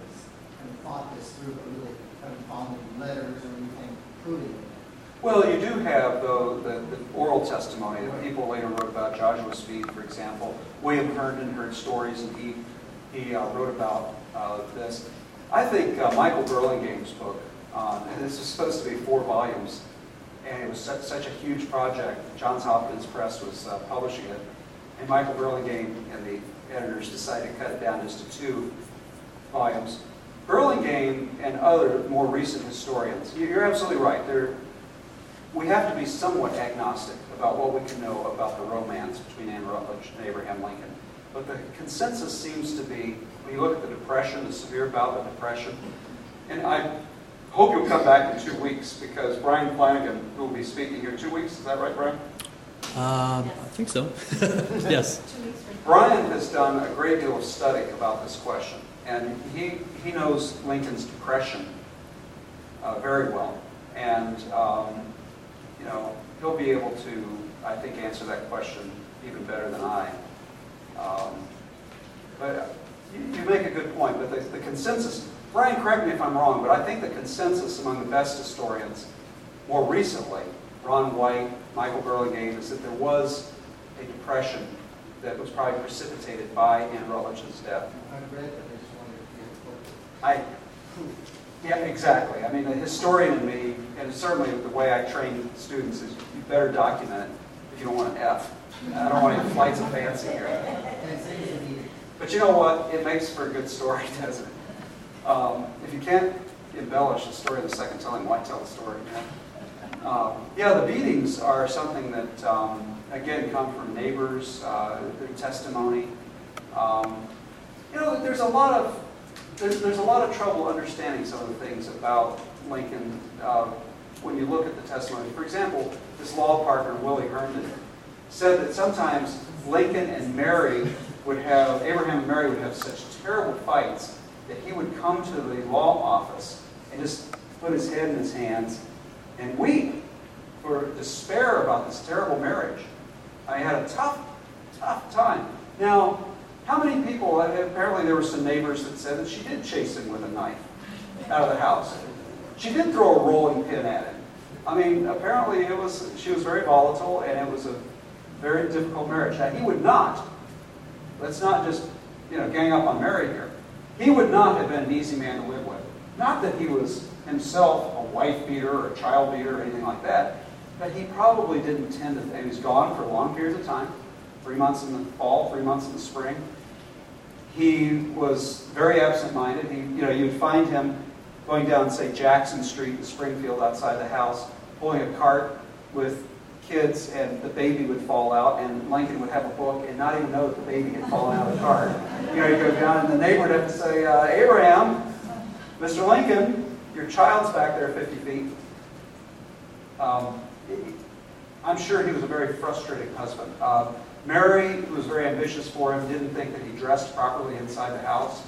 kind of thought this through, but really haven't found any letters or anything proving it. Well, you do have, though, the, the oral testimony that people later wrote about. Joshua Speed, for example. William Herndon heard stories, and he, he uh, wrote about uh, this. I think uh, Michael Burlingame's book, um, this is supposed to be four volumes, and it was such, such a huge project. Johns Hopkins Press was uh, publishing it, and Michael Burlingame and the editors decided to cut it down just to two volumes. Burlingame and other more recent historians, you're absolutely right. They're, we have to be somewhat agnostic about what we can know about the romance between Anne Rutledge and Abraham Lincoln. But the consensus seems to be, when you look at the Depression, the severe bout of Depression, and I hope you'll come back in two weeks because Brian Flanagan, who will be speaking here two weeks, is that right, Brian? Um, I think so. yes. Two weeks. Brian has done a great deal of study about this question, and he, he knows Lincoln's depression uh, very well. And, um, you know, he'll be able to, I think, answer that question even better than I. Um, but you, you make a good point, but the, the consensus, Brian, correct me if I'm wrong, but I think the consensus among the best historians more recently, Ron White, Michael Burlingame, is that there was a depression that was probably precipitated by Anne Rutledge's death. I've read, but I just wondered if you I, yeah, exactly. I mean, the historian in me, and certainly the way I train students is you better document it if you don't want an F. I don't want any flights of fancy here. But you know what? It makes for a good story, doesn't it? Um, if you can't embellish the story of the second telling, why tell the story? Um, yeah, the beatings are something that, um, again, come from neighbors, uh, their testimony. Um, you know, there's a lot of there's, there's a lot of trouble understanding some of the things about Lincoln uh, when you look at the testimony. For example, his law partner Willie Herndon said that sometimes Lincoln and Mary would have Abraham and Mary would have such terrible fights that he would come to the law office and just put his head in his hands and weep for despair about this terrible marriage. I had a tough, tough time. Now, how many people, uh, apparently there were some neighbors that said that she did chase him with a knife out of the house. She did throw a rolling pin at him. I mean, apparently it was, she was very volatile and it was a very difficult marriage. Now, he would not, let's not just, you know, gang up on Mary here. He would not have been an easy man to live with. Not that he was himself a wife beater or a child beater or anything like that, but he probably didn't tend to, he was gone for long periods of time, three months in the fall, three months in the spring. He was very absent-minded. He, you know, you'd find him going down, say, Jackson Street in Springfield outside the house, pulling a cart with kids, and the baby would fall out, and Lincoln would have a book and not even know that the baby had fallen out of the cart. You know, you go down, and the neighbor would have to say, uh, Abraham, Mr. Lincoln, your child's back there 50 feet. Um, I'm sure he was a very frustrated husband. Uh, Mary, who was very ambitious for him, didn't think that he dressed properly inside the house.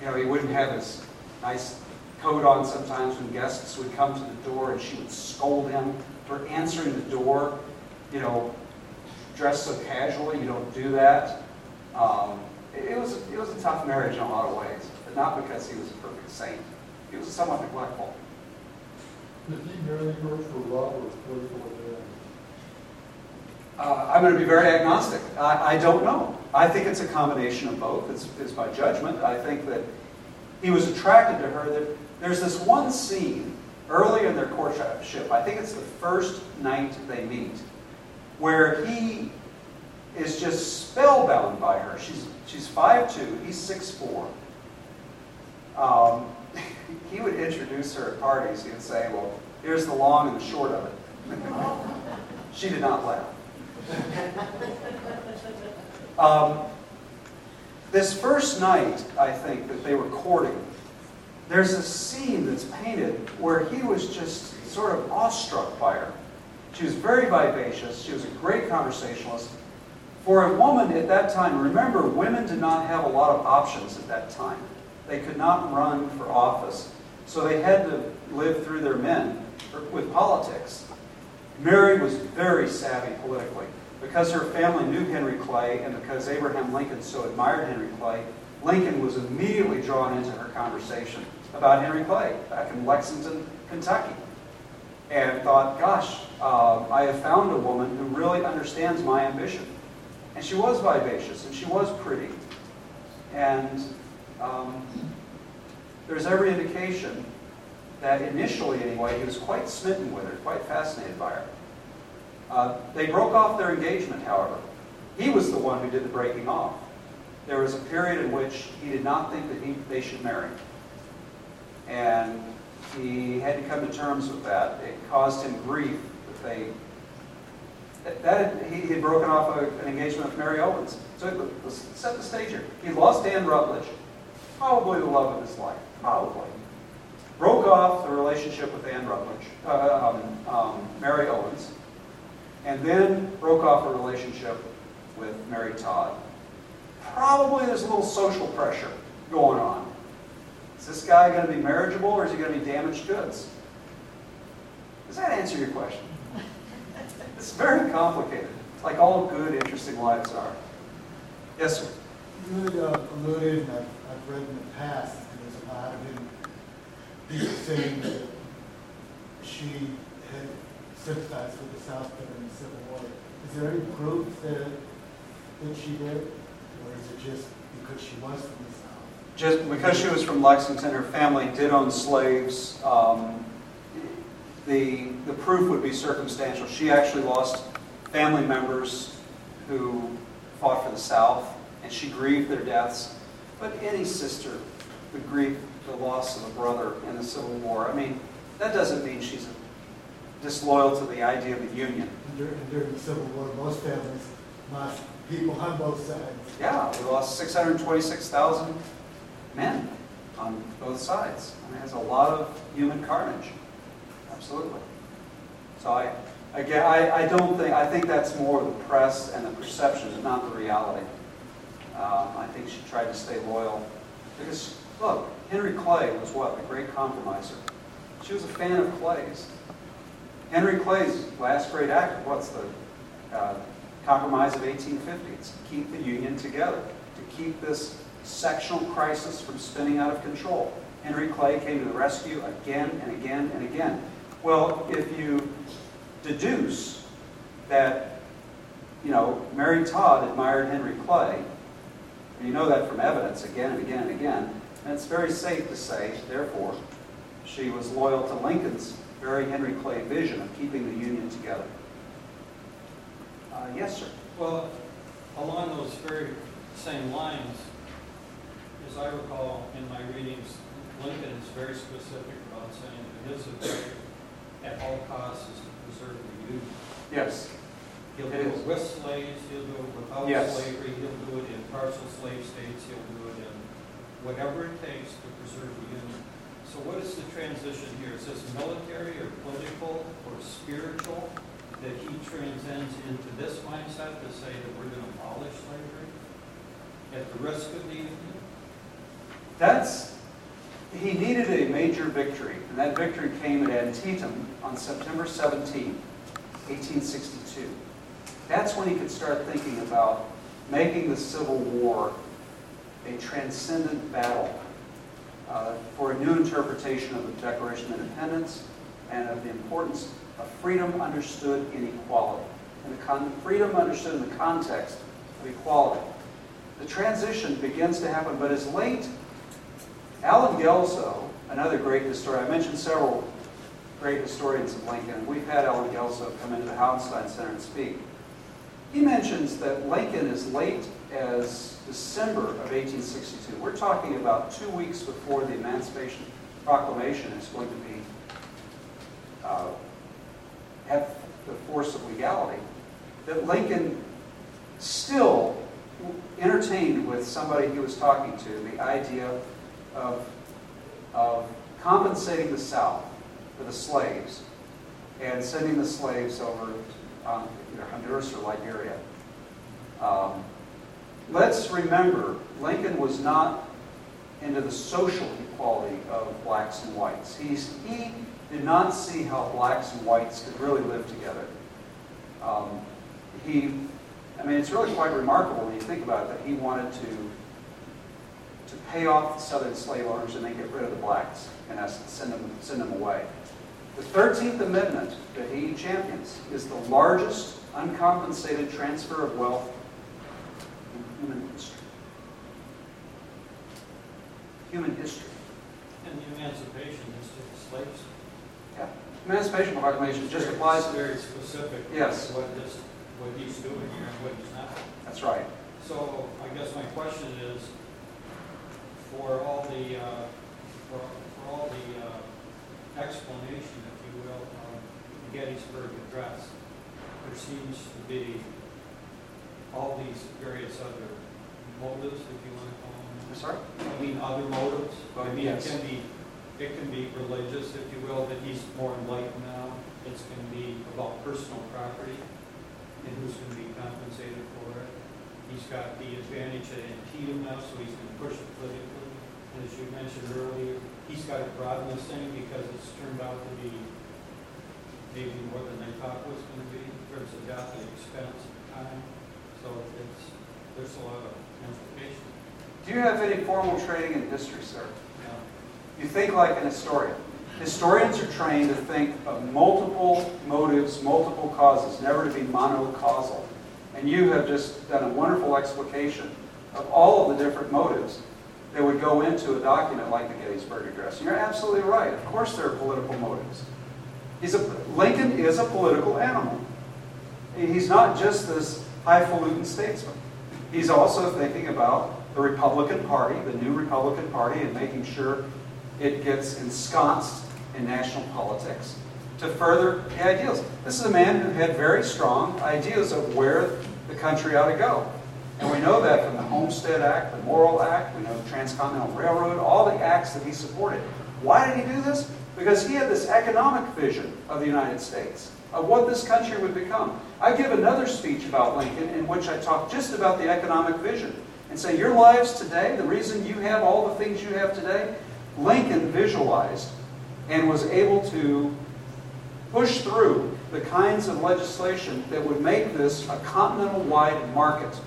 You know, he wouldn't have his nice coat on sometimes when guests would come to the door and she would scold him for answering the door, you know, dressed so casually, you don't do that. Um, it, it was, it was a tough marriage in a lot of ways, but not because he was a perfect saint. He was somewhat neglectful. Did he marry her for love or for advantage? Uh, I'm going to be very agnostic. I, I don't know. I think it's a combination of both. It's, it's my judgment. I think that he was attracted to her. That there's this one scene early in their courtship. I think it's the first night they meet, where he is just spellbound by her. She's she's five two. He's six four. Um, he would introduce her at parties. He would say, "Well, here's the long and the short of it." she did not laugh. Um, this first night, I think, that they were courting, there's a scene that's painted where he was just sort of awestruck by her. She was very vivacious. She was a great conversationalist. For a woman at that time, remember, women did not have a lot of options at that time. They could not run for office. So they had to live through their men with politics. Mary was very savvy politically. Because her family knew Henry Clay and because Abraham Lincoln so admired Henry Clay, Lincoln was immediately drawn into her conversation about Henry Clay back in Lexington, Kentucky. And thought, gosh, uh, I have found a woman who really understands my ambition. And she was vivacious and she was pretty. And um, there's every indication that initially, anyway, he was quite smitten with her, quite fascinated by her. Uh, they broke off their engagement, however. He was the one who did the breaking off. There was a period in which he did not think that he, they should marry. And he had to come to terms with that. It caused him grief, the they, that- that, he he had broken off a- an engagement with Mary Owens. So let- let's set the stage here. He lost Ann Rutledge, probably the love of his life, probably. Broke off the relationship with Ann Rutledge, uh, um, um, Mary Owens, and then broke off a relationship with Mary Todd. Probably there's a little social pressure going on. Is this guy going to be marriageable or is he going to be damaged goods? Does that answer your question? It's very complicated, like all good, interesting lives are. Yes, sir. You had uh, alluded, and I've, I've read in the past, and there's a lot of it, people saying that she had sympathized with the South the Civil War. Is there any proof that, that she did? Or is it just because she was from the South? Just because she was from Lexington, her family did own slaves. Um, the, the proof would be circumstantial. She actually lost family members who fought for the South, and she grieved their deaths. But any sister would grieve the loss of a brother in the Civil War. I mean, that doesn't mean she's disloyal to the idea of the Union. During, during the Civil War, most families lost people on both sides. Yeah, we lost 626,000 men on both sides. I mean, it's a lot of human carnage. Absolutely. So I, again, I, I don't think, I think that's more the press and the perception, not the reality. Um, I think she tried to stay loyal. Because, look, Henry Clay was what? A great compromiser. She was a fan of Clay's. Henry Clay's last great act, what's the uh, Compromise of 1850? It's to keep the Union together, to keep this sectional crisis from spinning out of control. Henry Clay came to the rescue again and again and again. Well, if you deduce that, you know, Mary Todd admired Henry Clay, and you know that from evidence again and again and again, and it's very safe to say, therefore, she was loyal to Lincoln's very Henry Clay vision of keeping the Union together. Uh, yes, sir. Well, along those very same lines, as I recall in my readings, Lincoln is very specific about saying that his objective at all costs is to preserve the Union. Yes. He'll It do is. it with slaves, he'll do it without Yes. slavery, he'll do it in partial slave states, he'll do it in whatever it takes to preserve the Union. So what is the transition here? Is this military or political or spiritual? That he transcends into this mindset to say that we're going to abolish slavery at the risk of the Union? That's, he needed a major victory, and that victory came at Antietam on September 17, 1862. That's when he could start thinking about making the Civil War a transcendent battle uh, for a new interpretation of the Declaration of Independence and of the importance of freedom understood in equality, and the con- freedom understood in the context of equality. The transition begins to happen, but as late Allen Guelzo, another great historian, I mentioned several great historians of Lincoln. We've had Allen Guelzo come into the Hauenstein Center and speak. He mentions that Lincoln is late as December of 1862, we're talking about two weeks before the Emancipation Proclamation is going to be, uh, have the force of legality, that Lincoln still entertained with somebody he was talking to the idea of, of compensating the South for the slaves and sending the slaves over um, Honduras or Liberia. Um, let's remember, Lincoln was not into the social equality of blacks and whites. He's, he did not see how blacks and whites could really live together. Um, he, I mean, it's really quite remarkable when you think about it that he wanted to to pay off the southern slave owners and then get rid of the blacks, and send them, send them away. The 13th Amendment that he champions is the largest uncompensated transfer of wealth human history. Human history. And the emancipation is to the slaves. Yeah. Emancipation Proclamation just applies to very specific. Yes. What this, what he's doing here and what he's not. That's right. So I guess my question is, for all the, uh, for for all the uh, explanation, if you will, of Gettysburg Address, there seems to be all these various other motives, if you want to call them. I'm sorry? I mean, other motives. I mean, it Yes. can be, it can be religious, if you will, that he's more enlightened now. It's going to be about personal property and who's going to be compensated for it. He's got the advantage at Antietam now, so he's going to push it politically. And as you mentioned earlier, he's got to broaden this thing because it's turned out to be maybe more than they thought it was going to be in terms of death and expense and time. So it's, there's a lot of implications. Do you have any formal training in history, sir? Now, You think like an historian. Historians are trained to think of multiple motives, multiple causes, never to be monocausal. And you have just done a wonderful explication of all of the different motives that would go into a document like the Gettysburg Address. And you're absolutely right. Of course there are political motives. He's a, Lincoln is a political animal. He's not just this highfalutin statesman. He's also thinking about the Republican Party, the new Republican Party, and making sure it gets ensconced in national politics to further the ideals. This is a man who had very strong ideas of where the country ought to go. And we know that from the Homestead Act, the Morrill Act, we know the Transcontinental Railroad, all the acts that he supported. Why did he do this? Because he had this economic vision of the United States, of what this country would become. I give another speech about Lincoln in which I talk just about the economic vision and say, Your lives today, the reason you have all the things you have today, Lincoln visualized and was able to push through the kinds of legislation that would make this a continental wide market.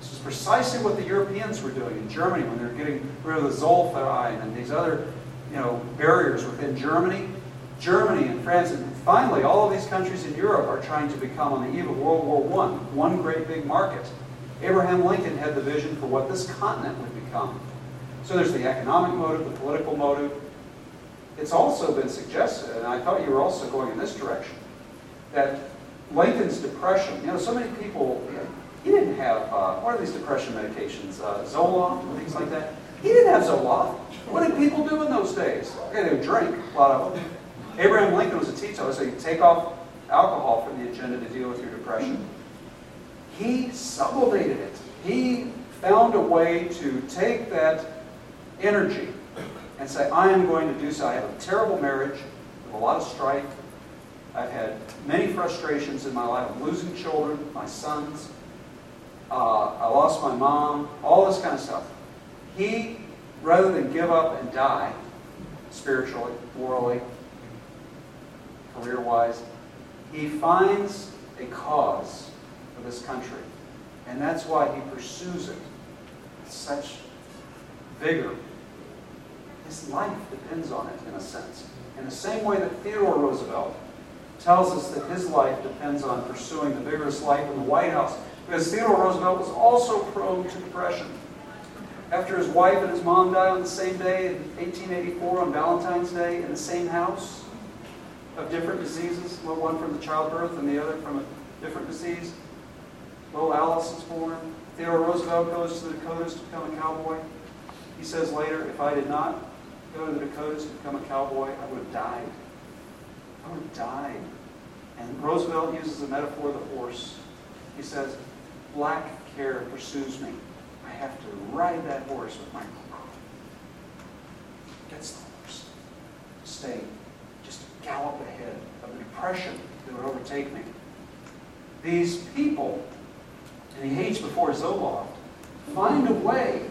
This is precisely what the Europeans were doing in Germany when they were getting rid of the Zollverein and these other you know, barriers within Germany. Germany and France, and finally, all of these countries in Europe are trying to become, on the eve of World War I, one great big market. Abraham Lincoln had the vision for what this continent would become. So there's the economic motive, the political motive. It's also been suggested, and I thought you were also going in this direction, that Lincoln's depression, you know, so many people, he didn't have, uh, what are these depression medications, uh, Zoloft and things like that? He didn't have Zoloft. What did people do in those days? Okay, they would drink, a lot of them. Abraham Lincoln was a teetotaler, so you take off alcohol from the agenda to deal with your depression. He sublimated it. He found a way to take that energy and say, I am going to do so. I have a terrible marriage with a lot of strife. I've had many frustrations in my life. I'm losing children, my sons. Uh, I lost my mom, all this kind of stuff. He, rather than give up and die, spiritually, morally, career-wise, he finds a cause for this country. And that's why he pursues it with such vigor. His life depends on it, in a sense. In the same way that Theodore Roosevelt tells us that his life depends on pursuing the vigorous life in the White House. Because Theodore Roosevelt was also prone to depression. After his wife and his mom died on the same day in 1884 on Valentine's Day in the same house of different diseases, one from the childbirth and the other from a different disease. Little Alice is born. Theodore Roosevelt goes to the Dakotas to become a cowboy. He says later, if I did not go to the Dakotas to become a cowboy, I would have died. I would have died. And Roosevelt uses the metaphor of the horse. He says, black care pursues me. I have to ride that horse with my crook. Gets the horse. Stay. Gallop ahead of the depression that would overtake me. These people and he hates before Zoloft find a way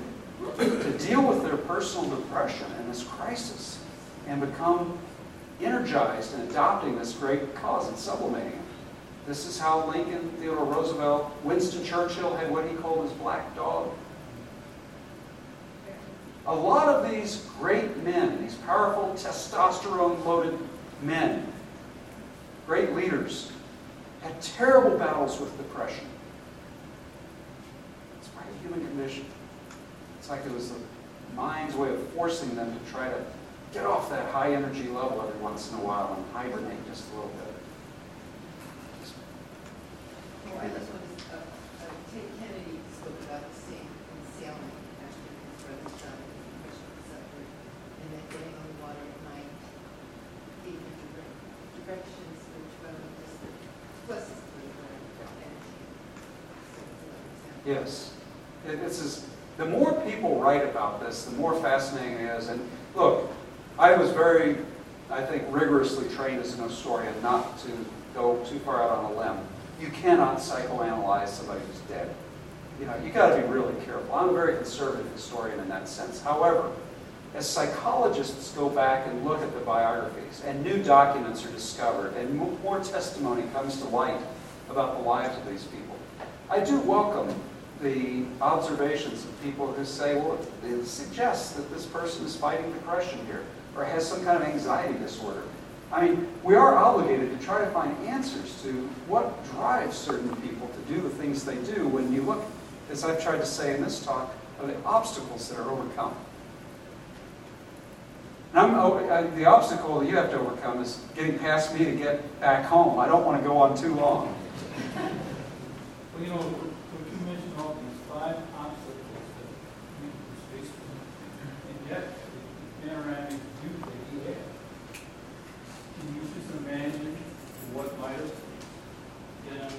to deal with their personal depression and this crisis and become energized in adopting this great cause and sublimating it. This is how Lincoln, Theodore Roosevelt, Winston Churchill had what he called his black dog. A lot of these great men, these powerful testosterone-loaded men, great leaders, had terrible battles with depression. It's part of human condition. It's like it was the mind's way of forcing them to try to get off that high energy level every once in a while and hibernate just a little bit. Well, I just want to, uh, uh, Ted Kennedy spoke about the same in sailing after his brother died, the depression he suffered, and that getting on the water at night gave him direct, direction Yes. It- It's just, the more people write about this, the more fascinating it is. And look, I was very, I think rigorously trained as an historian not to go too far out on a limb. You cannot psychoanalyze somebody who's dead. You know, you got to be really careful. I'm a very conservative historian in that sense. However, as psychologists go back and look at the biographies, and new documents are discovered, and more testimony comes to light about the lives of these people, I do welcome the observations of people who say, well, it suggests that this person is fighting depression here, or has some kind of anxiety disorder. I mean, we are obligated to try to find answers to what drives certain people to do the things they do when you look, as I've tried to say in this talk, of the obstacles that are overcome. And oh, the obstacle that you have to overcome is getting past me to get back home. I don't want to go on too long. Well, you know, what you mentioned all these five obstacles that we was faced with, and yet, the panoramic view that he had. Can you just imagine what might have been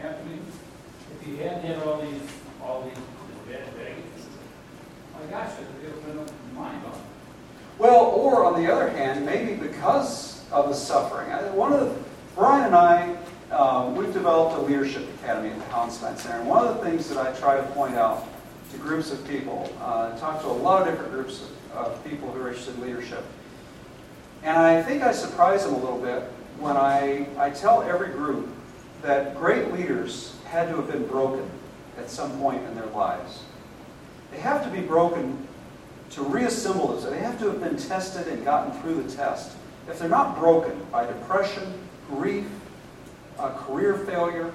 happening if he hadn't had all these, all these bad baggage? My gosh, it would have been mind boggling. Well, or on the other hand, maybe because of the suffering. One of the, Brian and I, um, we've developed a leadership academy at the Hauenstein Center. And one of the things that I try to point out to groups of people, uh, talk to a lot of different groups of, of people who are interested in leadership. And I think I surprise them a little bit when I, I tell every group that great leaders had to have been broken at some point in their lives. They have to be broken to reassemble themselves. They have to have been tested and gotten through the test. If they're not broken by depression, grief, a career failure,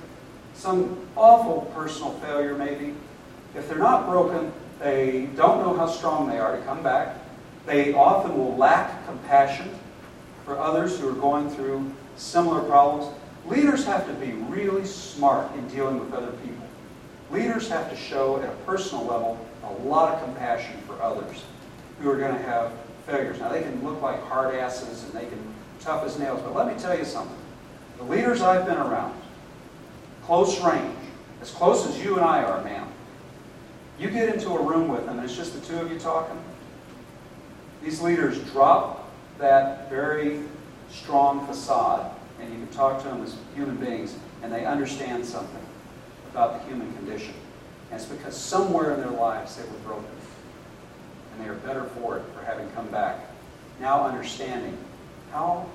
some awful personal failure maybe, if they're not broken, they don't know how strong they are to come back. They often will lack compassion for others who are going through similar problems. Leaders have to be really smart in dealing with other people. Leaders have to show at a personal level a lot of compassion for others who are going to have failures. Now, they can look like hard asses and they can tough as nails, but let me tell you something. The leaders I've been around, close range, as close as you and I are, ma'am, you get into a room with them and it's just the two of you talking, these leaders drop that very strong facade and you can talk to them as human beings and they understand something about the human condition. And it's because somewhere in their lives they were broken. And they are better for it, for having come back. Now understanding how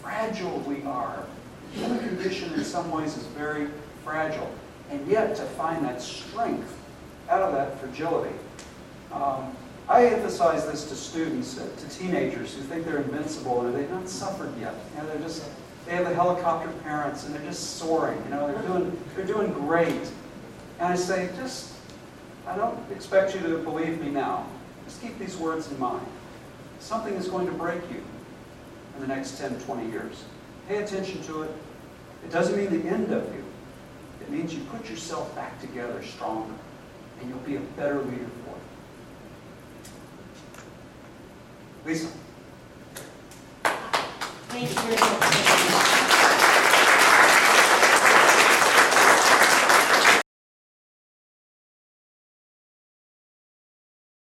fragile we are. The human condition in some ways is very fragile. And yet to find that strength out of that fragility. Um, I emphasize this to students, uh, to teenagers who think they're invincible and they've not suffered yet. You know, they're just, they have the helicopter parents and they're just soaring. You know, they're doing, they're doing great. And I say, just, I don't expect you to believe me now. Just keep these words in mind. Something is going to break you in the next 10, 20 years. Pay attention to it. It doesn't mean the end of you. It means you put yourself back together stronger, and you'll be a better leader for it. Lisa. Thank you.